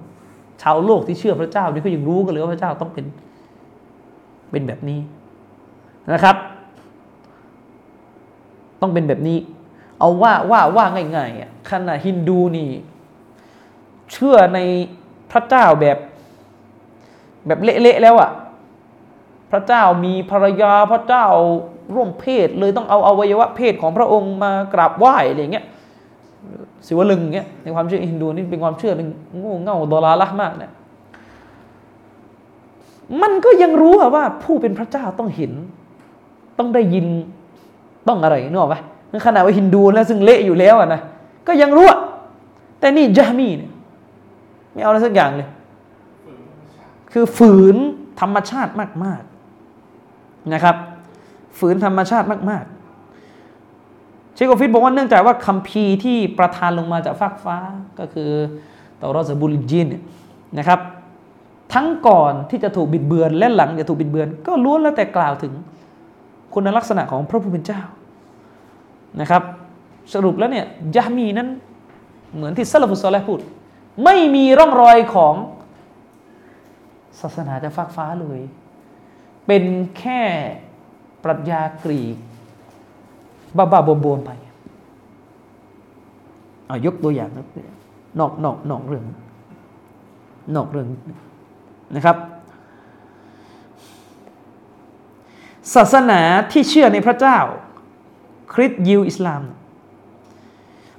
ชาวโลกที่เชื่อพระเจ้านี่ก็ยังรู้กันเลยว่าพระเจ้าต้องเป็นเป็นแบบนี้นะครับ ต้องเป็นแบบนี้ เอาว่าว่าว่าง่ายๆอะขณะฮินดูนี่ เชื่อในพระเจ้าแบบ แบบเละๆแล้วอะพระเจ้ามีภรรยาพระเจ้าร่วมเพศเลยต้องเอาอวัยวะเพศของพระองค์มากราบไหว้อะไรเงี้ย สิวลึงเงี้ยในความเชื่อฮินดูนี่เป็นความเชื่อหนึ่งโง่เง่าดอลาละมากเนี่ยมันก็ยังรู้อะว่าผู้เป็นพระเจ้าต้องเห็น ต้องได้ยินต้องอะไรนึกออกไหมขนาดว่าฮินดูแล้วซึ่งเละอยู่แล้วอะนะก็ยังรู้อะแต่นี่จามีเนี่ยไม่เอาอะไรสักอย่างเลยคือฝืนธรรมชาติมาก ๆ นะครับ ฝืนธรรมชาติมาก ๆ เชคโกฟิตบอกว่าเนื่องจากว่าคัมภีร์ที่ประทานลงมาจากฟากฟ้าก็คือตารอสบุลจินนะครับ ทั้งก่อนที่จะถูกบิดเบือนและหลังจะถูกบิดเบือน ก็ล้วนแล้วแต่กล่าวถึงคุณลักษณะของพระผู้เป็นเจ้านะครับ สรุปแล้วเนี่ยยามีนั้นเหมือนที่ซาลฟุสซอลและพูด ไม่มีร่องรอยของศาสนาจะฟากฟ้าเลย เป็นแค่ปรัชญากรีก บ้าบ้าบวมบวมไปเอายกตัวอย่างนะนอกนอกนอกเรื่อง นอกเรื่องนะครับ ศาสนาที่เชื่อในพระเจ้า คริสต์ยิวอิสลาม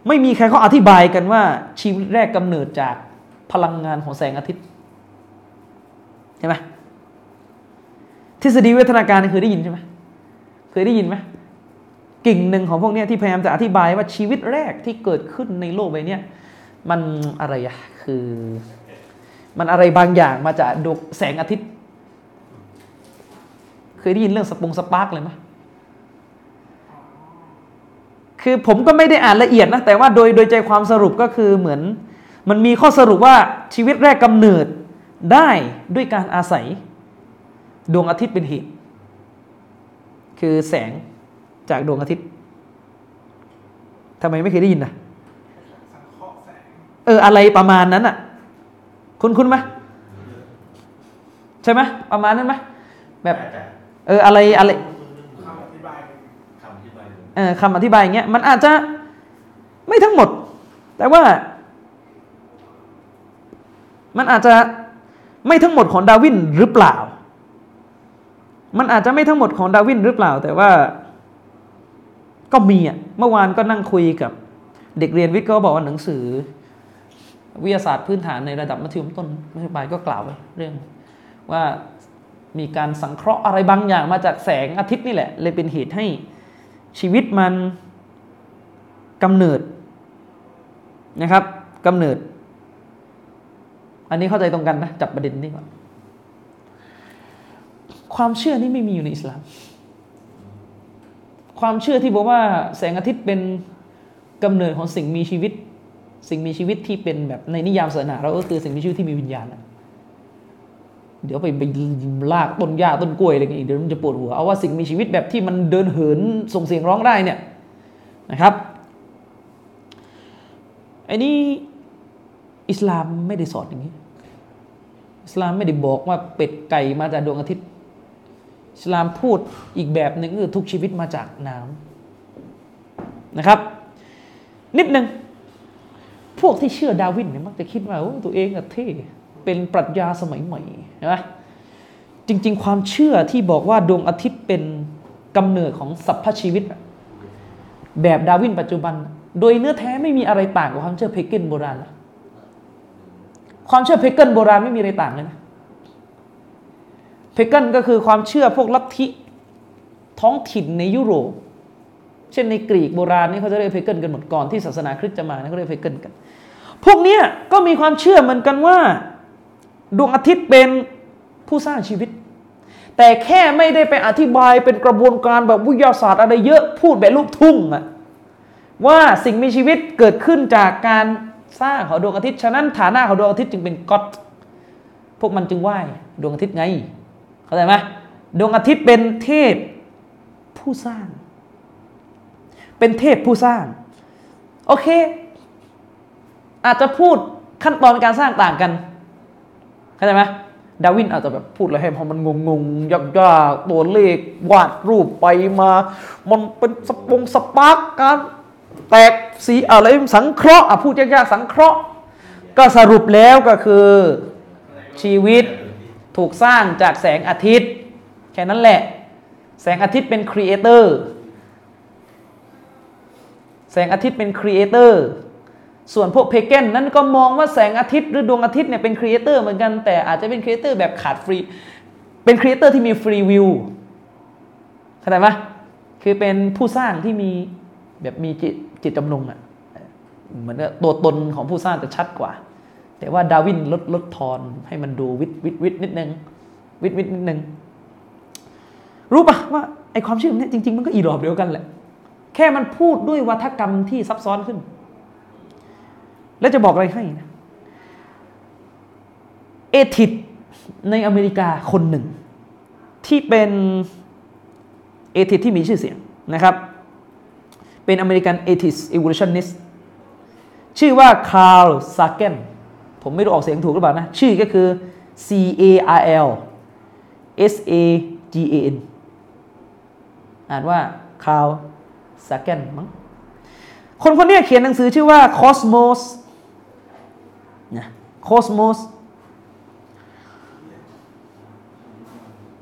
ไม่มีใครเขาอธิบายกันว่า ชีวิตแรกกำเนิดจากพลังงานของแสงอาทิตย์ ใช่ไหมทฤษฎีวิวัฒนาการเคยได้ยินใช่ไหมเคยได้ยินไหม กิ่งหนึ่งของพวกนี้ที่พยายามจะอธิบายว่าชีวิตแรกที่เกิดขึ้นในโลกใบนี้มันอะไรอะคือ มันอะไรบางอย่างมาจากดวงแสงอาทิตย์ เคยได้ยินเรื่องสปง spark เลยไหมคือผมก็ไม่ได้อ่านละเอียดนะ แต่ว่าโดยโดยใจความสรุปก็คือเหมือน มันมีข้อสรุปว่าชีวิตแรกกำเนิดได้ด้วยการอาศัย ดวงอาทิตย์เป็นเหตุ คือแสง จากดวงอาทิตย์ทำไมไม่เคยได้ยินนะสังเคราะห์แสงเอออะไรประมาณนั้นอะ คุณคุณไหมใช่ไหมประมาณนั้นไหมแบบ เอออะไรอะไรคำอธิบายคำที่ไปเออคำอธิบายอย่างเงี้ยมันอาจจะไม่ทั้งหมด แต่ว่า มันอาจจะไม่ทั้งหมดของดาวินหรือเปล่า มันอาจจะไม่ทั้งหมดของดาวินหรือเปล่า แต่ว่า ก็มีอะเมื่อวานก็นั่งคุยกับ เด็กเรียนวิทย์ก็บอกว่าหนังสือ วิทยาศาสตร์พื้นฐานในระดับมัธยมต้นมัธยมปลายก็กล่าวไว้เรื่อง ว่ามีการสังเคราะห์อะไรบางอย่างมาจากแสงอาทิตย์นี่แหละ เลยเป็นเหตุให้ชีวิตมันกำเนิดนะครับกำเนิด อันนี้เข้าใจตรงกันนะจับประเด็นนี้ก่อนความเชื่อนี่ไม่มีอยู่ในอิสลาม ความเชื่อที่บอกว่าแสงอาทิตย์เป็นกำเนิดของสิ่งมีชีวิต สิ่งมีชีวิตที่เป็นแบบในนิยามศาสนาเราก็คือสิ่งมีชีวิตที่มีวิญญาณเดี๋ยวไปไปลากต้นหญ้าต้นกล้วยอะไรอย่างงี้ยเดี๋ยวมันจะปวดหัวเอาว่าสิ่งมีชีวิตแบบที่มันเดินเหินส่งเสียงร้องได้เนี่ยนะครับไอ้นี่อิสลามไม่ได้สอนอย่างนี้ อิสลามไม่ได้บอกว่าเป็ดไก่มาจากดวงอาทิตย์ สลามพูดอีกแบบหนึ่งคือทุกชีวิตมาจากน้ำนะครับ นิดหนึ่งพวกที่เชื่อดาวินเนี่ยมักจะคิดว่าโอ้ตัวเองอะเท่เป็นปรัชญาสมัยใหม่ใช่ไหมจริง ๆ ความเชื่อที่บอกว่าดวงอาทิตย์เป็นกำเนิดของสรรพชีวิต แบบดาวินปัจจุบัน โดยเนื้อแท้ไม่มีอะไรต่างกับความเชื่อเพเกนโบราณ ความเชื่อเพเกนโบราณไม่มีอะไรต่างเลยนะ พเกนก็คือความเชื่อพวกลัทธิท้องถิ่นในยุโรป เช่นในกรีกโบราณนี่เขาจะเรียกเพเกนกันหมดก่อนที่ศาสนาคริสต์จะมาเขาเรียกเพเกนกัน พวกเนี้ยก็มีความเชื่อเหมือนกันว่า ดวงอาทิตย์เป็นผู้สร้างชีวิต แต่แค่ไม่ได้ไปอธิบายเป็นกระบวนการแบบวิทยาศาสตร์อะไรเยอะพูดแบบลูกทุ่งอะว่าสิ่งมีชีวิตเกิดขึ้นจากการสร้างของดวงอาทิตย์ ฉะนั้นฐานะของดวงอาทิตย์จึงเป็นก็อดพวกมันจึงไหว้ดวงอาทิตย์ไง เข้าใจไหมดวงอาทิตย์เป็นเทพผู้สร้าง เป็นเทพผู้สร้าง โอเค อาจจะพูดขั้นตอนการสร้างต่างกัน เข้าใจไหมดาร์วินอาจจะแบบพูดอะไรให้พอมันงงงยากยากๆตัวเลขวาดรูปไปมา มันเป็นสปง spark การแตกสีอะไรสังเคราะห์อะพูดยากๆสังเคราะห์ ก็สรุปแล้วก็คือชีวิต ถูกสร้างจากแสงอาทิตย์ แค่นั้นแหละ แสงอาทิตย์เป็น creator แสงอาทิตย์เป็น creator ส่วนพวก pagan นั้นก็มองว่าแสงอาทิตย์หรือดวงอาทิตย์เนี่ยเป็น creator เหมือนกันแต่อาจจะเป็น creator แบบขาดฟรี เป็น creator ที่มี free will เข้าใจไหมคือเป็นผู้สร้างที่มีแบบมีจิตจิตจำนงอะ่ะเหมือนกับตัวตนของผู้สร้างจะชัดกว่า แต่ว่าดาร์วินลดลดทอนให้มันดูวิทวิทวิทนิดนึงวิทวิทนิดนึงรู้ปะว่าไอความเชื่อเนี่ยจริง ๆ มันก็อีหลอบเดียวกันแหละ แค่มันพูดด้วยวัฒกรรมที่ซับซ้อนขึ้น แล้วจะบอกอะไรให้นะเอทิดในอเมริกาคนหนึ่ง ที่เป็นเอทิดที่มีชื่อเสียงนะครับ เป็นอเมริกันเอทิสอิว l u ชันนิสชื่อว่าคาร์ลซาเกน ผมไม่รู้ออกเสียงถูกหรือเปล่านะ ชื่อก็คือ C A R L S A G A N อ่านว่าคาร์ลซาเกนมั้งคนคนนี้เขียนหนังสือชื่อว่า Cosmos นะ Cosmos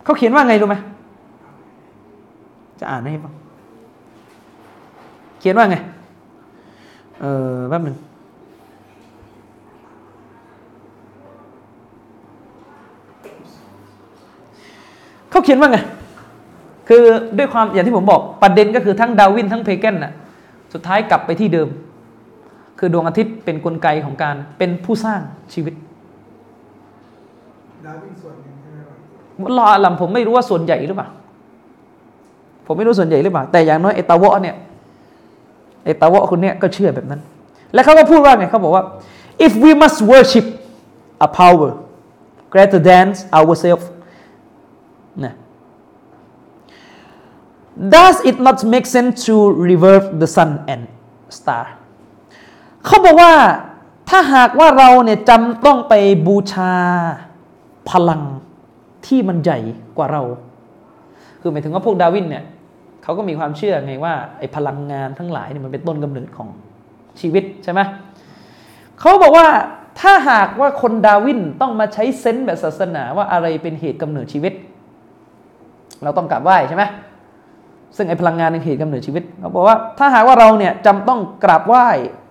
เขาเขียนว่าไงรู้ไหมจะอ่านให้ฟัง เขียนว่าไง เออแป๊บหนึ่ง เขาเขียนว่าไง คือด้วยความอย่างที่ผมบอกประเด็นก็คือทั้งดาวินทั้งเพเกนน่ะสุดท้ายกลับไปที่เดิม คือดวงอาทิตย์เป็นนกลไกของการเป็นผู้สร้างชีวิตดาวินส่วนหนึ่งใช่ไหมครับลลออลัมผมไม่รู้ว่าส่วนใหญ่หรือเปล่าผมไม่รู้ส่วนใหญ่หรือเปล่าแต่อย่างน้อยไอตาวะเนี่ยไอตาวะคนเนี้ยก็เชื่อแบบนั้น แล้วเขาก็พูดว่าไงเขาบอกว่า if we must worship a power greater than ourselves นะ does it not make sense to revert the sun and star เขาบอกว่าถ้าหากว่าเราเนี่ยจำต้องไปบูชาพลังที่มันใหญ่กว่าเรา คือหมายถึงว่าพวกดาวินเนี่ยเขาก็มีความเชื่อไงว่าไอ้พลังงานทั้งหลายเนี่ยมันเป็นต้นกำเนิดของชีวิตใช่ไหมเขาบอกว่าถ้าหากว่าคนดาวินต้องมาใช้เซนส์แบบศาสนาว่าอะไรเป็นเหตุกำเนิดชีวิต เราต้องกราบไหว้ใช่ไหมซึ่งไอ้พลังงานในเหตุกำเนิดชีวิตเขาบอกว่าถ้าหากว่าเราเนี่ยจำต้องกราบไหว้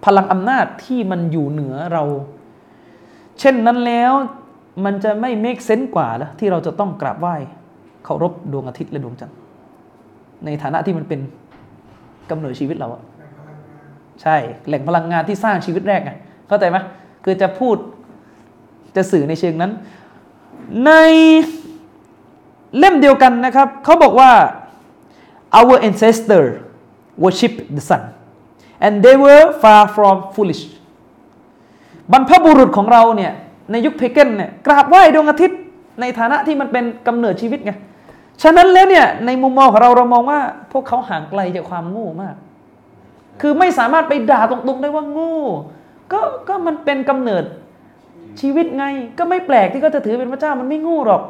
พลังอำนาจที่มันอยู่เหนือเรา เช่นนั้นแล้วมันจะไม่ make sense กว่าแล้วที่เราจะต้องกราบไหว้เคารพดวงอาทิตย์และดวงจันทร์ในฐานะที่มันเป็นกำเนิดชีวิตเราอะแบ่งพลังงานใช่แหล่งพลังงานที่สร้างชีวิตแรกไงเข้าใจไหมคือจะพูดจะสื่อในเชิงนั้น ใน เล่มเดียวกันนะครับเขาบอกว่า our ancestor worship the sun and they were far from foolish บรรพบุรุษของเราเนี่ยในยุคเพเกนเนี่ยกราบไหว้ดวงอาทิตย์ในฐานะที่มันเป็นกำเนิดชีวิตไง ฉะนั้นแล้วเนี่ยในมุมมองของเราเรามองว่า พวกเขาห่างไกลจากความโง่มาก คือไม่สามารถไปด่าตรงๆได้ว่าโง่ ก็ก็มันเป็นกำเนิดชีวิตไง ก็ไม่แปลกที่เขาจะถือเป็นพระเจ้ามันไม่โง่หรอก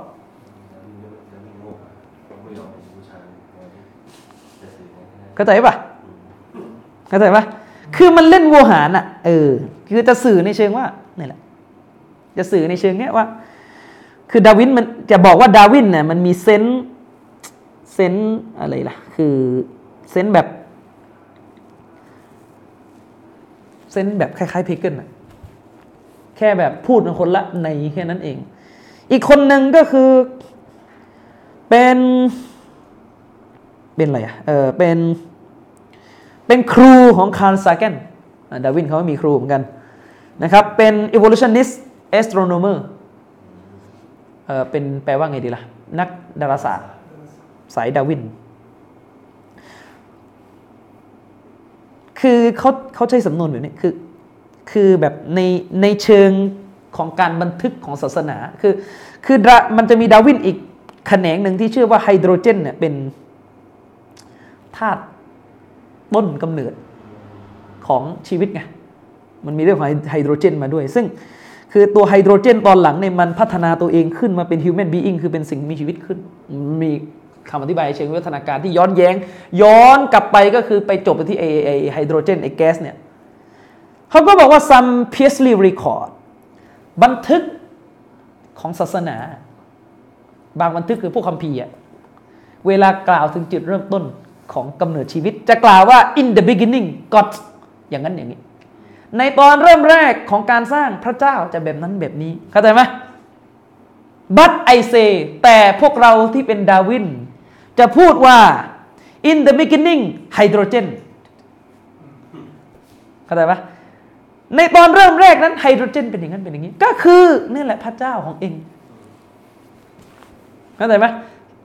เข้าใจปะเข้าใจปะคือมันเล่นโวหารอะ เออ คือจะสื่อในเชิงว่านี่แหละ จะสื่อในเชิงเนี้ยว่า คือดาร์วินมันจะบอกว่าดาร์วินเนี่ยมันมี sense sense อะไรล่ะ คือ sense แบบ sense แบบคล้ายๆ pagan น่ะแค่แบบพูดเป็นคนละนัยแค่นั้นเอง อีกคนหนึ่งก็คือเป็น เป็นอะไรอะเออเป็นเป็นครูของคาร์ลซาเกนดาวินเขาก็มีครูเหมือนกันนะครับเป็น evolutionist astronomer เออเป็นแปลว่าไงดีล่ะ นักดาราศาสตร์สายดาวิน คือเขาเขาใช้สำนวนแบบนี้คือคือแบบในในเชิงของการบันทึกของศาสนา คือคือมันจะมีดาวินอีกแขนงหนึ่งที่ชื่อว่าไฮโดรเจนเนี่ยเป็น ธาตุต้นกำเนิดของชีวิตไง มันมีเรื่องของไฮโดรเจนมาด้วย ซึ่งคือตัวไฮโดรเจนตอนหลังเนี่ยมันพัฒนาตัวเองขึ้นมาเป็นฮิวแมนบีอิงคือเป็นสิ่งมีชีวิตขึ้น มีคำอธิบายเชิงวิวัฒนาการที่ย้อนแย้ง ย้อนกลับไปก็คือไปจบไปที่ไอไอไฮโดรเจนไอแก๊สเนี่ยเขาก็บอกว่า some Pearsley record บันทึกของศาสนา บางบันทึกคือพวกคัมภีร์อะเวลากล่าวถึงจุดเริ่มต้น ของกำเนิดชีวิต จะกล่าวว่า in the beginning God อย่างนั้นอย่างนี้ ในตอนเริ่มแรกของการสร้างพระเจ้าจะแบบนั้นแบบนี้ เข้าใจไหม but I say แต่พวกเราที่เป็นดาวิน จะพูดว่า in the beginning hydrogen เข้าใจไหมในตอนเริ่มแรกนั้นไฮโดรเจนเป็นอย่างนั้นเป็นอย่างนี้ ก็คือนี่แหละพระเจ้าของเองเข้าใจไหม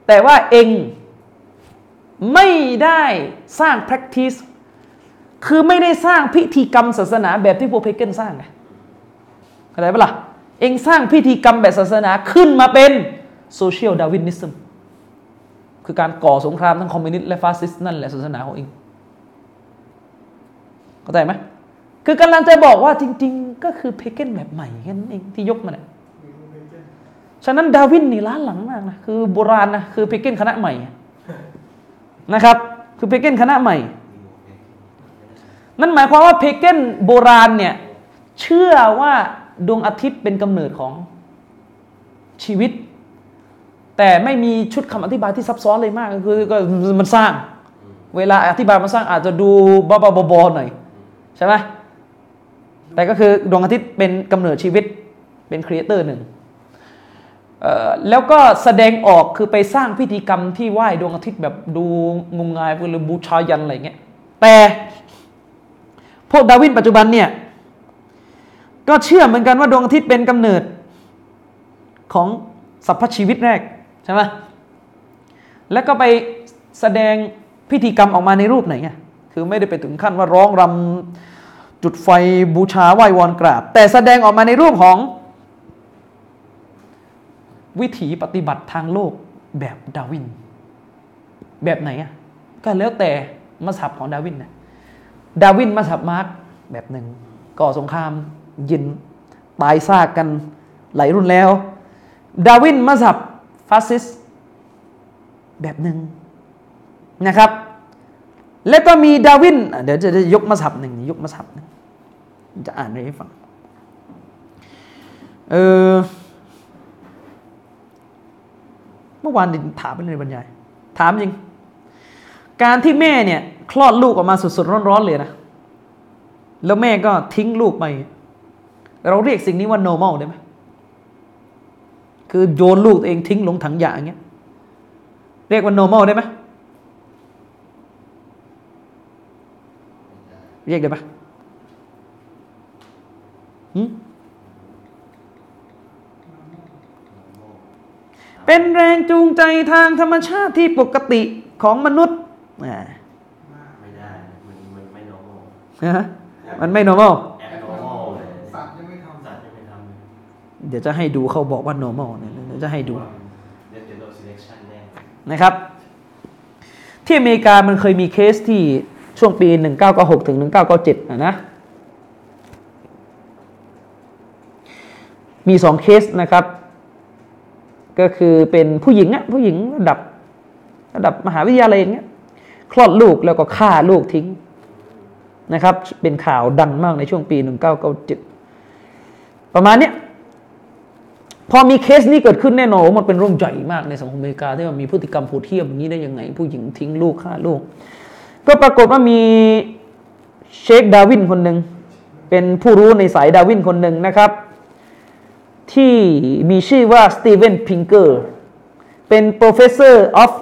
แต่ว่าเอง ไม่ได้สร้าง practice คือไม่ได้สร้างพิธีกรรมศาสนาแบบที่พวกเพเกนสร้างไงเข้าใจปะล่ะ เองสร้างพิธีกรรมแบบศาสนาขึ้นมาเป็นSocial Darwinism คือการก่อสงครามทั้งคอมมิวนิสต์และฟาสซิสต์นั่นแหละศาสนาของเองเข้าใจไหมคือกำลังจะบอกว่าจริง ๆ ก็คือ pagan แบบใหม่แค่นั้นเองที่ยกมาเนี่ยฉะนั้นดาร์วินนี่ล้าหลังมากนะคือโบราณนะคือ pagan คณะใหม่ นะครับ คือ pagan คณะใหม่ นั่นหมายความว่า pagan โบราณเนี่ยเชื่อว่าดวงอาทิตย์เป็นกำเนิดของชีวิต แต่ไม่มีชุดคำอธิบายที่ซับซ้อนเลยมากก็คือก็มันสร้าง เวลาอธิบายมันสร้างอาจจะดูบ้าๆบอๆหน่อยใช่ไหมแต่ก็คือดวงอาทิตย์เป็นกำเนิดชีวิตเป็นครีเอเตอร์หนึ่ง แล้วก็แสดงออกคือไปสร้างพิธีกรรมที่ไหว้ดวงอาทิตย์แบบดูงมงายหรือบูชายันอะไรเงี้ยแต่พวกดาวินปัจจุบันเนี่ยก็เชื่อเหมือนกันว่าดวงอาทิตย์เป็นกำเนิดของสรรพชีวิตแรกใช่ไหมแล้วก็ไปแสดงพิธีกรรมออกมาในรูปไหนไงคือไม่ได้ไปถึงขั้นว่าร้องรำจุดไฟบูชาไหว้วอนกราบ แต่แสดงออกมาในรูปของ วิถีปฏิบัติทางโลกแบบดาวิน แบบไหนอะก็แล้วแต่มาสับของดาวินนะดาวินมาสับมาร์กแบบหนึ่งก่อสงครามยินตายซากกันหลายรุ่นแล้ว ดาวินมาสับฟาสซิสแบบหนึ่งนะครับ แล้วก็มีดาวินเดี๋ยวจะยกมาสับหนึ่งยกมาสับหนึ่งจะอ่านให้ฟังเออ เมื่อวานถามไปในบรรยาย ถามจริง การที่แม่เนี่ยคลอดลูกออกมาสดๆร้อนๆเลยนะ แล้วแม่ก็ทิ้งลูกไป เราเรียกสิ่งนี้ว่า normal ได้ไหมคือโยนลูกตัวเองทิ้งลงถังหยาอย่างเงี้ย เรียกว่า normal ได้ไหมเรียกได้ไหมหืม เป็นแรงจูงใจทางธรรมชาติที่ปกติของมนุษย์อ่าไม่ได้ มันมันไม่ normal นะฮะมันไม่ normal แอบ normal เลยสัตว์ยังไม่ทำสัตว์ยังไม่ทำเลยเดี๋ยวจะให้ดูเขาบอกว่า normal เนี่ยเดี๋ยวจะให้ดูเดี๋ยวเดี๋ยวเรา selection แน่นะครับ ที่อเมริกามันเคยมีเคสที่ช่วงปี 1996ถึง1997นะนะมีสองเคสนะครับ ก็คือเป็นผู้หญิงอะผู้หญิงระดับระดับมหาวิทยาลัยอย่างเงี้ยคลอดลูกแล้วก็ฆ่าลูกทิ้งนะครับ เป็นข่าวดังมากในช่วงปี 1997 ประมาณเนี้ยพอมีเคสนี้เกิดขึ้นแน่นอนมันเป็นเรื่องใหญ่มากในสังคมอเมริกาที่ว่ามีพฤติกรรมโหดเหี้ยมอย่างนี้ได้ยังไง ผู้หญิงทิ้งลูกฆ่าลูก ก็ปรากฏว่ามีเชคดาวินคนหนึ่งเป็นผู้รู้ในสายดาวินคนหนึ่งนะครับ ที่มีชื่อว่าสตีเวนพิงเกอร์เป็น professor of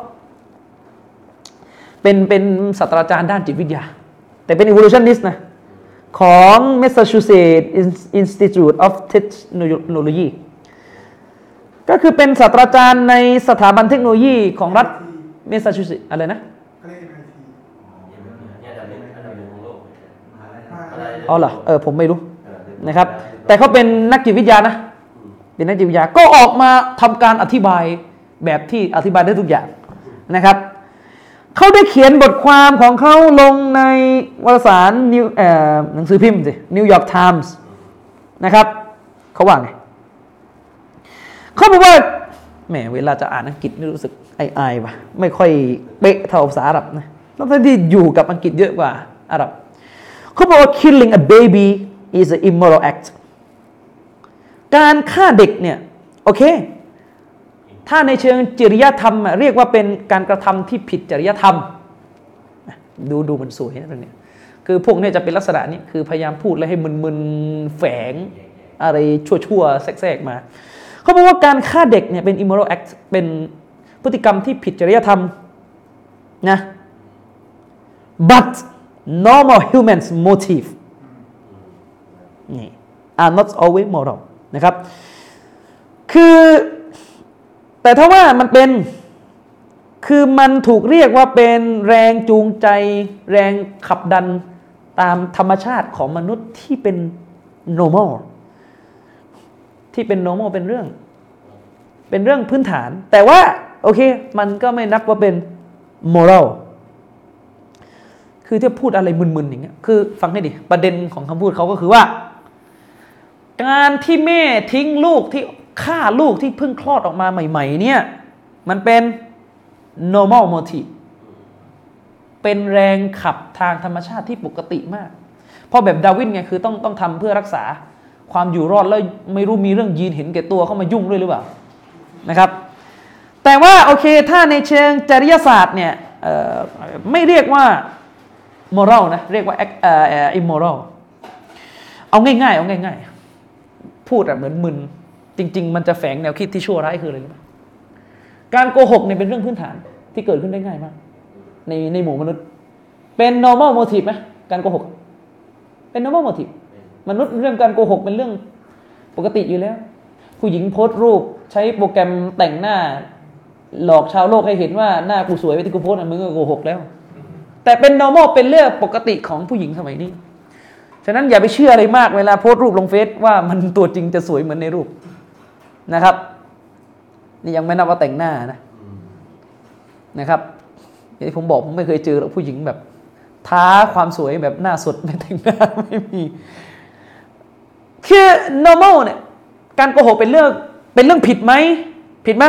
เป็นเป็นศาสตราจารย์ด้านจิตวิทยา แต่เป็น evolutionist นะ ของ Massachusetts Institute of Technology ก็คือเป็นศาสตราจารย์ในสถาบันเทคโนโลยีของรัฐเมสซาชูเซตส์อะไรนะเขาเรียก MIT เนี่ยอันดับหนึ่งอันดับหนึ่งของโลกมหาลัยมหาอะไรลัยอ๋อเหรอเออผมไม่รู้เออนะครับ แต่เขาเป็นนักจิตวิทยานะ เป็นนักจิตวิทยาก็ออกมาทำการอธิบายแบบที่อธิบายได้ทุกอย่างนะครับเขาได้เขียนบทความของเขาลงในวารสารนิวหนังสือพิมพ์สินิวยอร์กไทมส์นะครับเขาว่าไงเขาบอกว่าแหมเวลาจะอ่านอังกฤษนี่รู้สึกอายๆว่ะไม่ค่อยเป๊ะเท่าภาษาอาหรับนะทั้งที่อยู่กับอังกฤษเยอะกว่าอาหรับเขาบอกว่า killing a baby is an immoral act การฆ่าเด็กเนี่ยโอเค ถ้าในเชิงจริยธรรมเรียกว่าเป็นการกระทำที่ผิดจริยธรรม ดูดูมันสวยนะตรงเนี้ยคือพวกนี้จะเป็นลักษณะนี้คือพยายามพูดแล้วให้มึนๆแฝงอะไรชั่วๆแทรกๆมา เขาบอกว่าการฆ่าเด็กเนี่ยเป็น immoral act เป็นพฤติกรรมที่ผิดจริยธรรมนะ but normal humans motive นี่ are not always moral นะครับ คือแต่ถ้าว่ามันเป็นคือมันถูกเรียกว่าเป็นแรงจูงใจ แรงขับดันตามธรรมชาติของมนุษย์ที่เป็น normal ที่เป็น normal เป็นเรื่อง เป็นเรื่องพื้นฐาน แต่ว่าโอเค มันก็ไม่นับว่าเป็น moral คือที่พูดอะไรมึนๆอย่างเงี้ยคือฟังให้ดีประเด็นของคำพูดเขาก็คือว่า การที่แม่ทิ้งลูกที่ฆ่าลูกที่เพิ่งคลอดออกมาใหม่ ๆ เนี่ย มันเป็น normal motive เป็นแรงขับทางธรรมชาติที่ปกติมาก เพราะแบบดาวินไงคือต้องต้องทำเพื่อรักษาความอยู่รอดแล้วไม่รู้มีเรื่องยีนเห็นแก่ตัวเข้ามายุ่งด้วยหรือเปล่านะครับ แต่ว่าโอเคถ้าในเชิงจริยศาสตร์เนี่ยไม่เรียกว่า moral นะเรียกว่า immoral เอาง่ายๆเอาง่ายๆ พูดแบบเหมือนมึน จริง ๆ มันจะแฝงแนวคิดที่ชั่วร้ายคืออะไรรู้ไหมการโกหกเนี่ยเป็นเรื่องพื้นฐานที่เกิดขึ้นได้ง่ายมาก ในในหมู่มนุษย์ เป็น normal motive ไหมการโกหก เป็น normal motive มนุษย์เรื่องการโกหกเป็นเรื่องปกติอยู่แล้ว ผู้หญิงโพสต์รูปใช้โปรแกรมแต่งหน้า หลอกชาวโลกให้เห็นว่าหน้ากูสวยไปที่กูโพสต์อะมึงก็โกหกแล้ว แต่เป็น normal เป็นเรื่องปกติของผู้หญิงสมัยนี้ ฉะนั้นอย่าไปเชื่ออะไรมากเวลาโพสต์รูปลงเฟซว่ามันตัวจริงจะสวยเหมือนในรูปนะครับ นี่ยังไม่นับว่าแต่งหน้านะนะครับอย่างที่ผมบอกผมไม่เคยเจอหรอกผู้หญิงแบบ ท้าความสวยแบบหน้าสดไม่แต่งหน้าไม่มีคือ normal เนี่ยการโกหกเป็นเรื่องเป็นเรื่องผิดไหมผิดไหม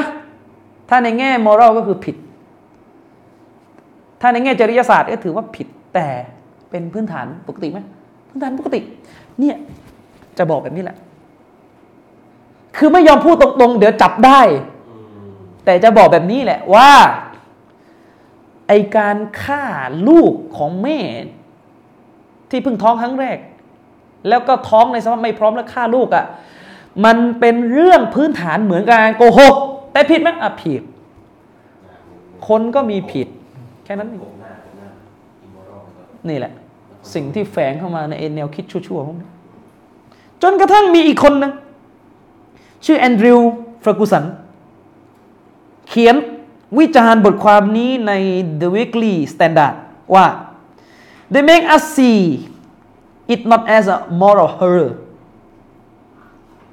ถ้าในแง่ moral ก็คือผิด ถ้าในแง่จริยศาสตร์ก็ถือว่าผิดแต่เป็นพื้นฐานปกติไหม พื้นฐานปกติ เนี่ย จะบอกแบบนี้แหละ คือไม่ยอมพูดตรงๆ เดี๋ยวจับได้ แต่จะบอกแบบนี้แหละว่า ไอการฆ่าลูกของแม่ ที่เพิ่งท้องครั้งแรก แล้วก็ท้องในสภาพไม่พร้อมแล้วฆ่าลูกอะ่ะ มันเป็นเรื่องพื้นฐานเหมือนการโกหก แต่ผิดไหมอะผิด คนก็มีผิด แค่นั้นเองนี่แหละ สิ่งที่แฝงเข้ามาในแนวคิดชั่วๆพวกนี้จนกระทั่งมีอีกคนหนึ่งชื่อแอนดริวฟรากูสัน เขียนวิจารณ์บทความนี้ใน The Weekly Standard ว่า they make us see it not as a moral horror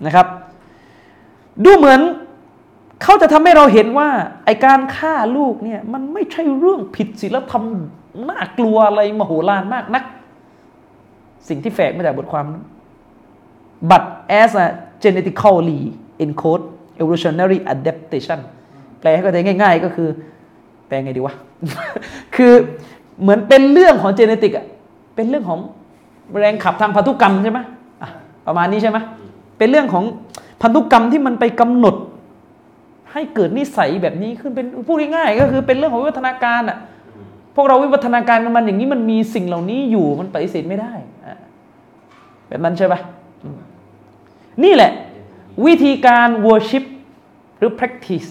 นะครับ ดูเหมือนเขาจะทำให้เราเห็นว่าไอการฆ่าลูกเนี่ย มันไม่ใช่เรื่องผิดศีลธรรม น่ากลัวอะไรมโหฬารมากนัก สิ่งที่แฝงมาจากบทความนั้น but as a genetically encode evolutionary adaptation แปลให้เข้าใจง่าย ๆ ก็คือ แปลไงดีวะ คือเหมือนเป็นเรื่องของเจเนติกอะเป็นเรื่องของแรงขับทางพันธุกรรมใช่ไหมประมาณนี้ใช่ไหมเป็นเรื่องของพันธุกรรมที่มันไปกำหนด ให้เกิดนิสัยแบบนี้ขึ้นเป็นพูดง่ายๆก็คือเป็นเรื่องของวิวัฒนาการอะ พวกเราวิวัฒนาการมันอย่างนี้มันมีสิ่งเหล่านี้อยู่มันปฏิเสธไม่ได้แบบนั้นใช่ปะอืมนี่แหละ วิธีการ worship หรือ practice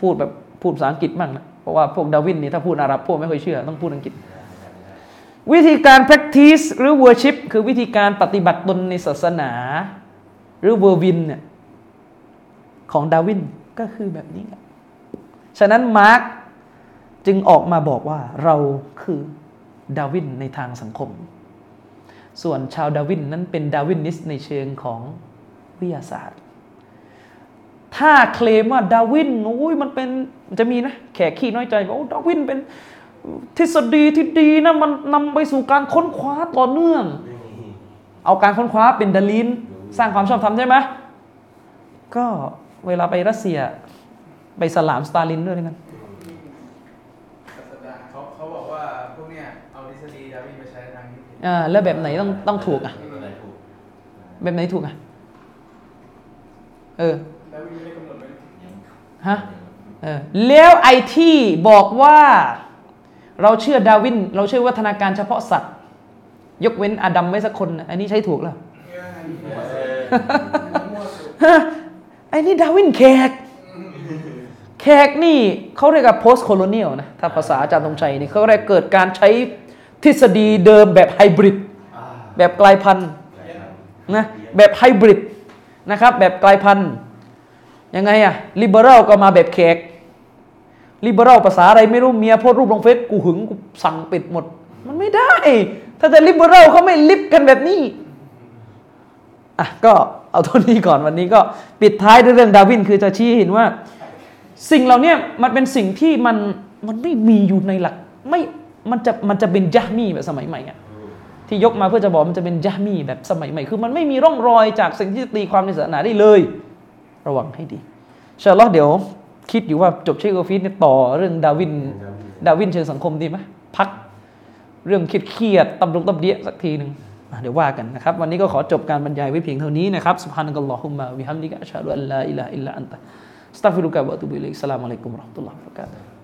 พูดแบบพูดภาษาอังกฤษมั่งนะ เพราะว่าพวกดาวินนี่ถ้าพูดอาหรับพวกไม่ค่อยเชื่อ ต้องพูดอังกฤษ วิธีการ practice หรือ worship คือวิธีการปฏิบัติตนในศาสนา หรือ w o r w i n เนี่ยของดาวินก็คือแบบนี้ ฉะนั้นมาร์ก จึงออกมาบอกว่าเราคือดาวินในทางสังคม ส่วนชาวดาวินนั้นเป็นดาวินนิสในเชิงของวิทยาศาสตร์ ถ้าเคลมว่าดาวินโอ้ยมันเป็นจะมีนะแขกขี้น้อยใจว่าโอ้ดาวินเป็นทฤษฎีที่ดีนะมันนำไปสู่การค้นคว้าต่อเนื่อง เอาการค้นคว้าเป็นดลินสร้างความชอบธรรมใช่ไหมก็เวลาไปรัสเซียไปสลามสตาลินด้วยกัน อ่าแล้วแบบไหนต้องต้องถูกอะ แบบไหนถูกอะ เออฮะเออแล้วไอที่บอกว่าเราเชื่อดาวิน เราเชื่อวัฒนาการเฉพาะสัตว์ ยกเว้นอดัมไว้สักคนอันนี้ใช้ถูกแล้วเนี่ยอันนี้เอมั่วอสุดฮะไอ้นี่ดาวินแขก แขกนี่เขาเรียกว่า post colonial นะ ถ้าภาษาอาจารย์ธงชัยนี่เขาเรียกเกิดการใช้ ทฤษฎีเดิมแบบไฮบริดอ่าแบบกลายพันธุ์นะแบบไฮบริดนะครับแบบกลายพันธุ์ยังไงอะลิเบอรัลก็มาแบบแขกลิเบอรัลภาษาอะไรไม่รู้เมียโพสต์รูปลงเฟซกูหึงกูสั่งปิดหมด มันไม่ได้ ถ้าจะลิเบอรัลเขาไม่ลิฟกันแบบนี้อะก็เอาเท่านี้ก่อนวันนี้ก็ปิดท้ายด้วยเรื่องดาวินคือจะชี้ให้เห็นว่า สิ่งเหล่าเนี้ยมันเป็นสิ่งที่มันมันไม่มีอยู่ในหลัก ไม่ มันจะมันจะเป็นญะฮ์มีแบบสมัยใหม่อะที่ยกมาเพื่อจะบอกมันจะเป็นญะฮ์มีแบบสมัยใหม่ คือมันไม่มีร่องรอยจากสิ่งที่จะตีความในศาสนาได้เลย ระวังให้ดีอินชาอัลลอฮ์เดี๋ยวคิดอยู่ว่าจบเชคโกฟิสเนี่ยต่อเรื่องดาร์วินดาร์วินเชิงสังคมดีไหมพักเรื่องเครียดๆตำรงตำเดียสักทีหนึ่งอะเดี๋ยวว่ากันนะครับ วันนี้ก็ขอจบการบรรยายไว้เพียงเท่านี้นะครับسبحانك اللهم وبحمدك أشهد أن لا إله إلا أنتอัสตัฆฟิรุกะวะอะตุบุอิลัยฮิสสลามุอะลัยกุมวะเราะห์มะตุลลอฮิวะบะเราะกาตุฮ์